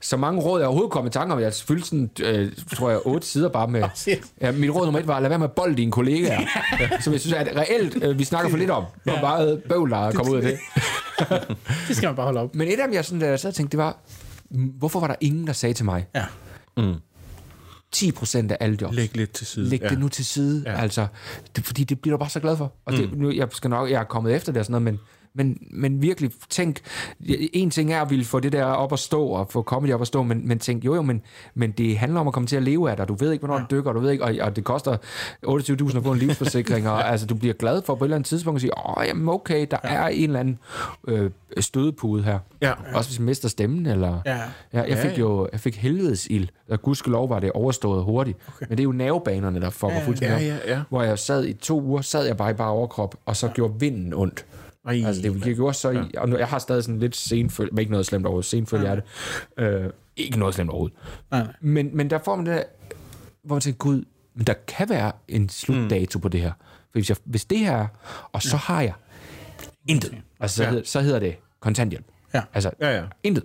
Speaker 3: så mange råd, jeg overhovedet kom i tanke om. Jeg fyldte sådan, øh, tror jeg, otte sider bare med... [LAUGHS] Ja, mit råd nummer et var, lad være med at bolde dine kollegaer. [LAUGHS] som jeg synes, at reelt, øh, vi snakker for lidt om. Hvor meget bøvl, der er kommet ud af det. [LAUGHS]
Speaker 2: Det skal man bare holde op.
Speaker 3: Men et af dem, jeg sådan, da jeg sad og tænkte, det var, hvorfor var der ingen, der sagde til mig,
Speaker 2: Ja.
Speaker 3: 10 procent af alle jobs,
Speaker 1: Læg lidt til side.
Speaker 3: Læg
Speaker 1: ja.
Speaker 3: det nu til side, ja. altså, det, fordi det bliver du bare så glad for. Og det, nu, jeg skal nok, jeg er kommet efter det og sådan noget, men, men, men virkelig tænk, en ting er at ville få det der op at stå, og få comedy op at stå, men, men tænk, jo jo, men, men det handler om at komme til at leve af dig. Du ved ikke, hvornår ja. du dykker, du ved ikke, og, og det koster 28.000 at få en livsforsikring, og [LAUGHS] altså, du bliver glad for på et eller andet tidspunkt at sige, åh, jamen okay, der ja. er en eller anden øh, stødepude her.
Speaker 1: Ja.
Speaker 3: Også hvis man mister stemmen, eller...
Speaker 2: Ja.
Speaker 3: Ja, jeg fik jo jeg fik helvedes ild, og gudskelov var det overstået hurtigt. Okay. Men det er jo nervebanerne, der fucker ja, fuldstændig
Speaker 1: ja, ja, ja.
Speaker 3: Hvor jeg sad i to uger, sad jeg bare i bare overkrop, og så ja. gjorde vinden ondt.
Speaker 1: Ej,
Speaker 3: Altså, det, det gjorde så i, og nu, jeg har stadig sådan lidt senføl, men ikke noget slemt overhovedet, senføl hjerte. Øh, ikke noget slemt overhovedet.
Speaker 2: Nej.
Speaker 3: Men, men der får man det der, hvor man tænker, gud, men der kan være en slutdato mm. på det her. For hvis, jeg, hvis det her er, og så har jeg intet, altså så,
Speaker 1: Ja.
Speaker 3: hedder, så hedder det kontanthjælp.
Speaker 2: Ja.
Speaker 3: Altså,
Speaker 1: Ja, ja.
Speaker 3: intet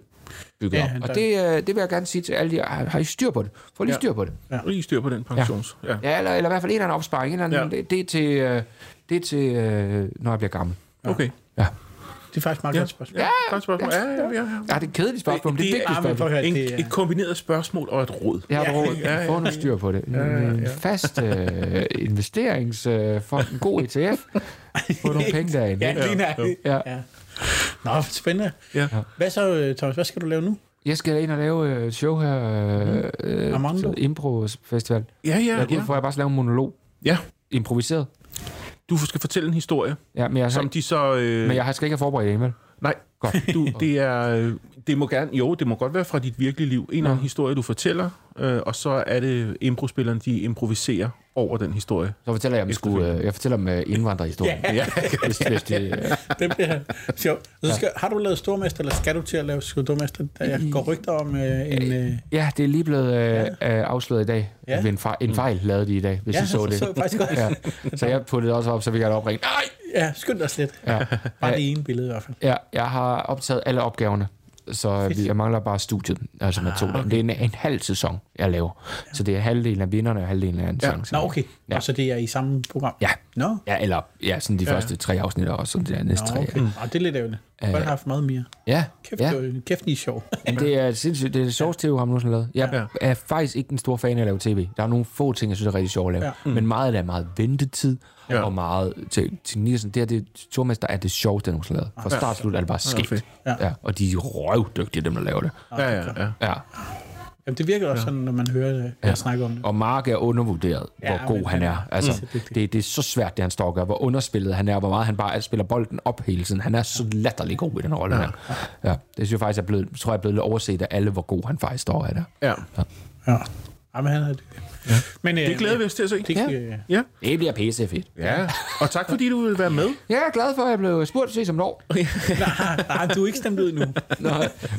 Speaker 3: bygget
Speaker 2: Ja,
Speaker 3: op. Og det, øh, det vil jeg gerne sige til alle jer, har, I styr på det? Få lige
Speaker 1: Ja.
Speaker 3: styr på det.
Speaker 1: Ja. Lige styr på den pensions. Ja.
Speaker 3: Ja, eller, eller i hvert fald en eller anden opsparing. En eller anden,
Speaker 1: Ja.
Speaker 3: det, det er til, øh, det er til øh, når jeg bliver gammel.
Speaker 1: Okay.
Speaker 3: Ja.
Speaker 2: Det er faktisk meget
Speaker 1: Ja.
Speaker 2: godt spørgsmål.
Speaker 1: Ja, godt spørgsmål. Ja, ja, ja. ja.
Speaker 3: Ja, det er et kedeligt spørgsmål, men det er et vigtigt spørgsmål.
Speaker 2: høre,
Speaker 1: En,
Speaker 2: det er-
Speaker 1: et kombineret spørgsmål og et råd.
Speaker 3: Jeg har
Speaker 2: Ja.
Speaker 3: råd. Ja, Få noget styr på det. En, en fast øh, investeringsfond, en god [LAUGHS] ETF. Få nogle penge derinde.
Speaker 2: Ja, lige nær.
Speaker 3: Ja.
Speaker 2: Ja. Nå, spændende.
Speaker 1: Ja.
Speaker 2: Hvad så, øh, Thomas? Hvad skal du lave nu?
Speaker 3: Jeg skal ind og lave øh, et show her. Øh, øh,
Speaker 2: Armando.
Speaker 3: til Impro Festival.
Speaker 1: Ja, ja,
Speaker 3: Jeg
Speaker 1: ja.
Speaker 3: for, at jeg bare lave en monolog.
Speaker 1: ja.
Speaker 3: Improviseret.
Speaker 1: Du skal fortælle en historie,
Speaker 3: Ja, men jeg,
Speaker 1: som de så... Øh,
Speaker 3: men jeg skal ikke have forberedt vel?
Speaker 1: Nej, godt. Du, det er, øh, det må gerne, jo, det må godt være fra dit virkelige liv. En eller anden historie, du fortæller, øh, og så er det improspilleren, de improviserer over den historie.
Speaker 3: Så fortæller jeg, om skulle, øh, jeg fortæller om øh, indvandrerhistorien.
Speaker 2: Ja. [LAUGHS]
Speaker 3: hvis, hvis det, øh,
Speaker 2: Det bliver sjovt. Så skal, Har du lavet stormester, eller skal du til at lave stormester? Jeg går rygter om øh, en... Øh,
Speaker 3: ja, det er lige blevet øh, øh, afsløret i dag.
Speaker 2: Ja.
Speaker 3: En, fejl, en fejl lavede de i dag, hvis
Speaker 2: ja,
Speaker 3: I så det.
Speaker 2: så jeg faktisk godt.
Speaker 3: Ja. Så jeg puttede også op, så vi kan opringe. Nej!
Speaker 2: Ja, skynd dig slet.
Speaker 3: Ja.
Speaker 2: Bare det ene billede i hvert fald.
Speaker 3: ja, jeg har optaget alle opgaverne, så vi, jeg mangler bare studiet, altså med to.
Speaker 2: Ah,
Speaker 3: Det er en, en halv sæson, jeg laver. Så det er halvdelen af vinderne og halvdelen af en
Speaker 1: Ja.
Speaker 2: Nå, okay.
Speaker 3: Ja.
Speaker 2: Og så det er i samme program?
Speaker 3: Ja.
Speaker 2: Nå,
Speaker 3: Ja, eller ja, sådan de ja. første tre afsnit, og så de næste
Speaker 2: Nå
Speaker 3: tre.
Speaker 2: okay. Og det er lidt ærgerligt. Du kunne have haft meget mere.
Speaker 3: Ja,
Speaker 2: Kæft,
Speaker 3: ja.
Speaker 2: ja. det var- kæft, I er sjov. [LAUGHS]
Speaker 3: Men det er sindssygt. Det er det sjoveste TV, ham nogensinde lavet. Jeg
Speaker 1: Ja.
Speaker 3: er faktisk ikke en stor fan af at lave tv. Der er nogle få ting, jeg synes er rigtig sjovt at lave. Ja. Men meget af det er meget ventetid,
Speaker 1: Ja.
Speaker 3: ja. og meget til, til Nielsen. Det her, det Stormester er det sjoveste, jeg nogensinde lavet. Fra start til slut er det bare skægt.
Speaker 2: Ja.
Speaker 3: Ja. Og de er røvdygtige, dem der laver det.
Speaker 1: Ja, ja, ja.
Speaker 3: Ja.
Speaker 2: Jamen, det virker også sådan, når man hører det, jeg snakker om det.
Speaker 3: Og Mark er undervurderet,
Speaker 2: Ja,
Speaker 3: hvor god
Speaker 2: men
Speaker 3: han er.
Speaker 2: er
Speaker 3: Altså, det, det er så svært, det han står og gør. Hvor underspillet han er, hvor meget han bare spiller bolden op hele tiden. Han er så latterlig god i den rolle her. Ja, det synes jeg faktisk er blevet, tror jeg er blevet lidt overset af alle, hvor god han faktisk står af der.
Speaker 1: ja.
Speaker 2: Ja. Ja, men han er det. Ja. Men, øh,
Speaker 1: Det glæder vi os til at se.
Speaker 2: Det,
Speaker 3: Ja.
Speaker 2: ja.
Speaker 1: Ja.
Speaker 3: Det bliver pisse fedt.
Speaker 1: ja. Og tak fordi du vil være med.
Speaker 3: Jeg er glad for, at jeg blev spurgt ses om et år.
Speaker 2: nej, nej, du er ikke stemt ud nu.
Speaker 3: Nå,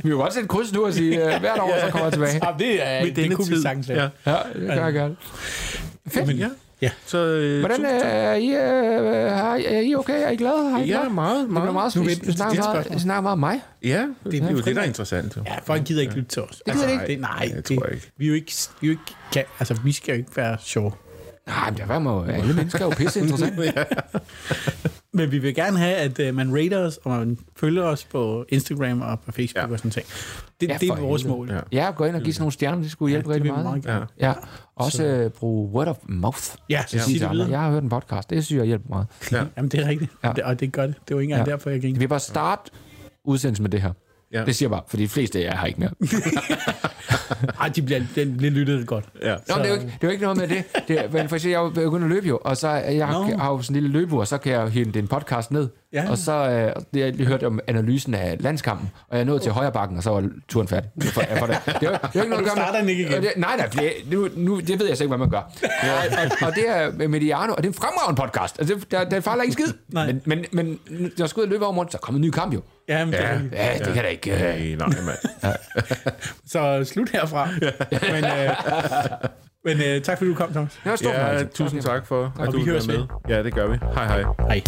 Speaker 3: vi kan godt sætte kryds nu og sige, uh, hvert år, så kommer jeg tilbage.
Speaker 2: Ja, det, er, det
Speaker 1: denne
Speaker 2: kunne vi
Speaker 1: tid.
Speaker 2: sagtens lave.
Speaker 1: Ja.
Speaker 3: Ja, det gør jeg gerne. Fedt.
Speaker 1: Ja.
Speaker 2: Ja.
Speaker 1: Så, øh,
Speaker 3: Hvordan er I, øh, har er I okay? Er I glade? Har I
Speaker 1: Ja,
Speaker 3: glade?
Speaker 1: meget,
Speaker 3: Det bliver
Speaker 1: meget.
Speaker 3: meget
Speaker 2: Nu
Speaker 3: vi,
Speaker 2: venter
Speaker 3: vi, snakker meget, snakker meget om mig.
Speaker 1: Ja, det, det er jo det, der er interessant. Jo.
Speaker 2: Ja, folk gider ikke lytte til os.
Speaker 3: Det gider de ikke.
Speaker 2: Det, nej,
Speaker 1: det
Speaker 2: det,
Speaker 1: tror jeg ikke.
Speaker 2: Vi er jo ikke, vi er jo ikke kan, altså, vi skal jo ikke være sjove.
Speaker 3: Nej, men der var jo alle mennesker er jo pisse [LAUGHS] interessant.
Speaker 2: Men vi vil gerne have, at uh, man rater os, og man følger os på Instagram og på Facebook
Speaker 1: Ja.
Speaker 2: ja. og sådan ting. Det,
Speaker 3: Ja,
Speaker 2: ja, det er vores
Speaker 3: helvede.
Speaker 2: mål.
Speaker 1: Ja.
Speaker 3: Ja, gå ind og give sådan nogle stjerner, det skulle hjælpe
Speaker 2: det
Speaker 3: rigtig meget.
Speaker 2: meget
Speaker 1: Ja.
Speaker 3: Ja, også øh, bruge word of mouth.
Speaker 2: Ja,
Speaker 3: at
Speaker 2: sig det videre.
Speaker 3: Jeg har hørt en podcast, det synes jeg hjælper meget.
Speaker 1: Ja.
Speaker 2: Jamen, det er rigtigt.
Speaker 3: Ja.
Speaker 2: Ja. Det, og det gør det. Det var ikke engang
Speaker 3: Ja.
Speaker 2: ja. derfor, jeg gik.
Speaker 3: Vi bare starte udsendelsen med det her.
Speaker 1: Ja.
Speaker 3: Det siger jeg bare, for de fleste af jer har ikke mere. [LAUGHS]
Speaker 2: Ej, de bliver, den bliver lyttet godt.
Speaker 1: Ja.
Speaker 3: Nå, det er jo ikke, det er jo ikke noget med det. det er, men for eksempel, jeg er jo begyndt at løbe jo, og så jeg
Speaker 2: Nå.
Speaker 3: har jo sådan en lille løbeur, og så kan jeg jo hente en podcast ned.
Speaker 2: Ja.
Speaker 3: Og så øh, det, jeg lige hørt om analysen af landskampen, og jeg er nået til højre bakken, og så var turen færdig. For, for det. Det, er, jo- det er jo ikke noget [LAUGHS]
Speaker 2: du starter den ikke igen?
Speaker 3: Det, nej, nej, det, nu, nu, det ved jeg så ikke, hvad man gør. Ja, og, og, det er Mediano, og det er en fremragende podcast. Altså, det, der, der fejler ikke skid.
Speaker 2: Nej.
Speaker 3: Men, men, men jeg skal ud og løbe over morgen, så er kommet en ny kamp jo.
Speaker 2: Ja, men det er
Speaker 1: Ja.
Speaker 2: rigtigt.
Speaker 3: Ja, det kan da ikke... Øh,
Speaker 1: Nej, nej, mand. [LAUGHS]
Speaker 2: Så slut herfra. men øh, men øh, tak fordi du kom, Thomas.
Speaker 3: det var stort
Speaker 1: Ja, tusind tak for, at
Speaker 2: Og
Speaker 1: du være med. Ja, det gør vi. Hej, hej.
Speaker 2: Hej.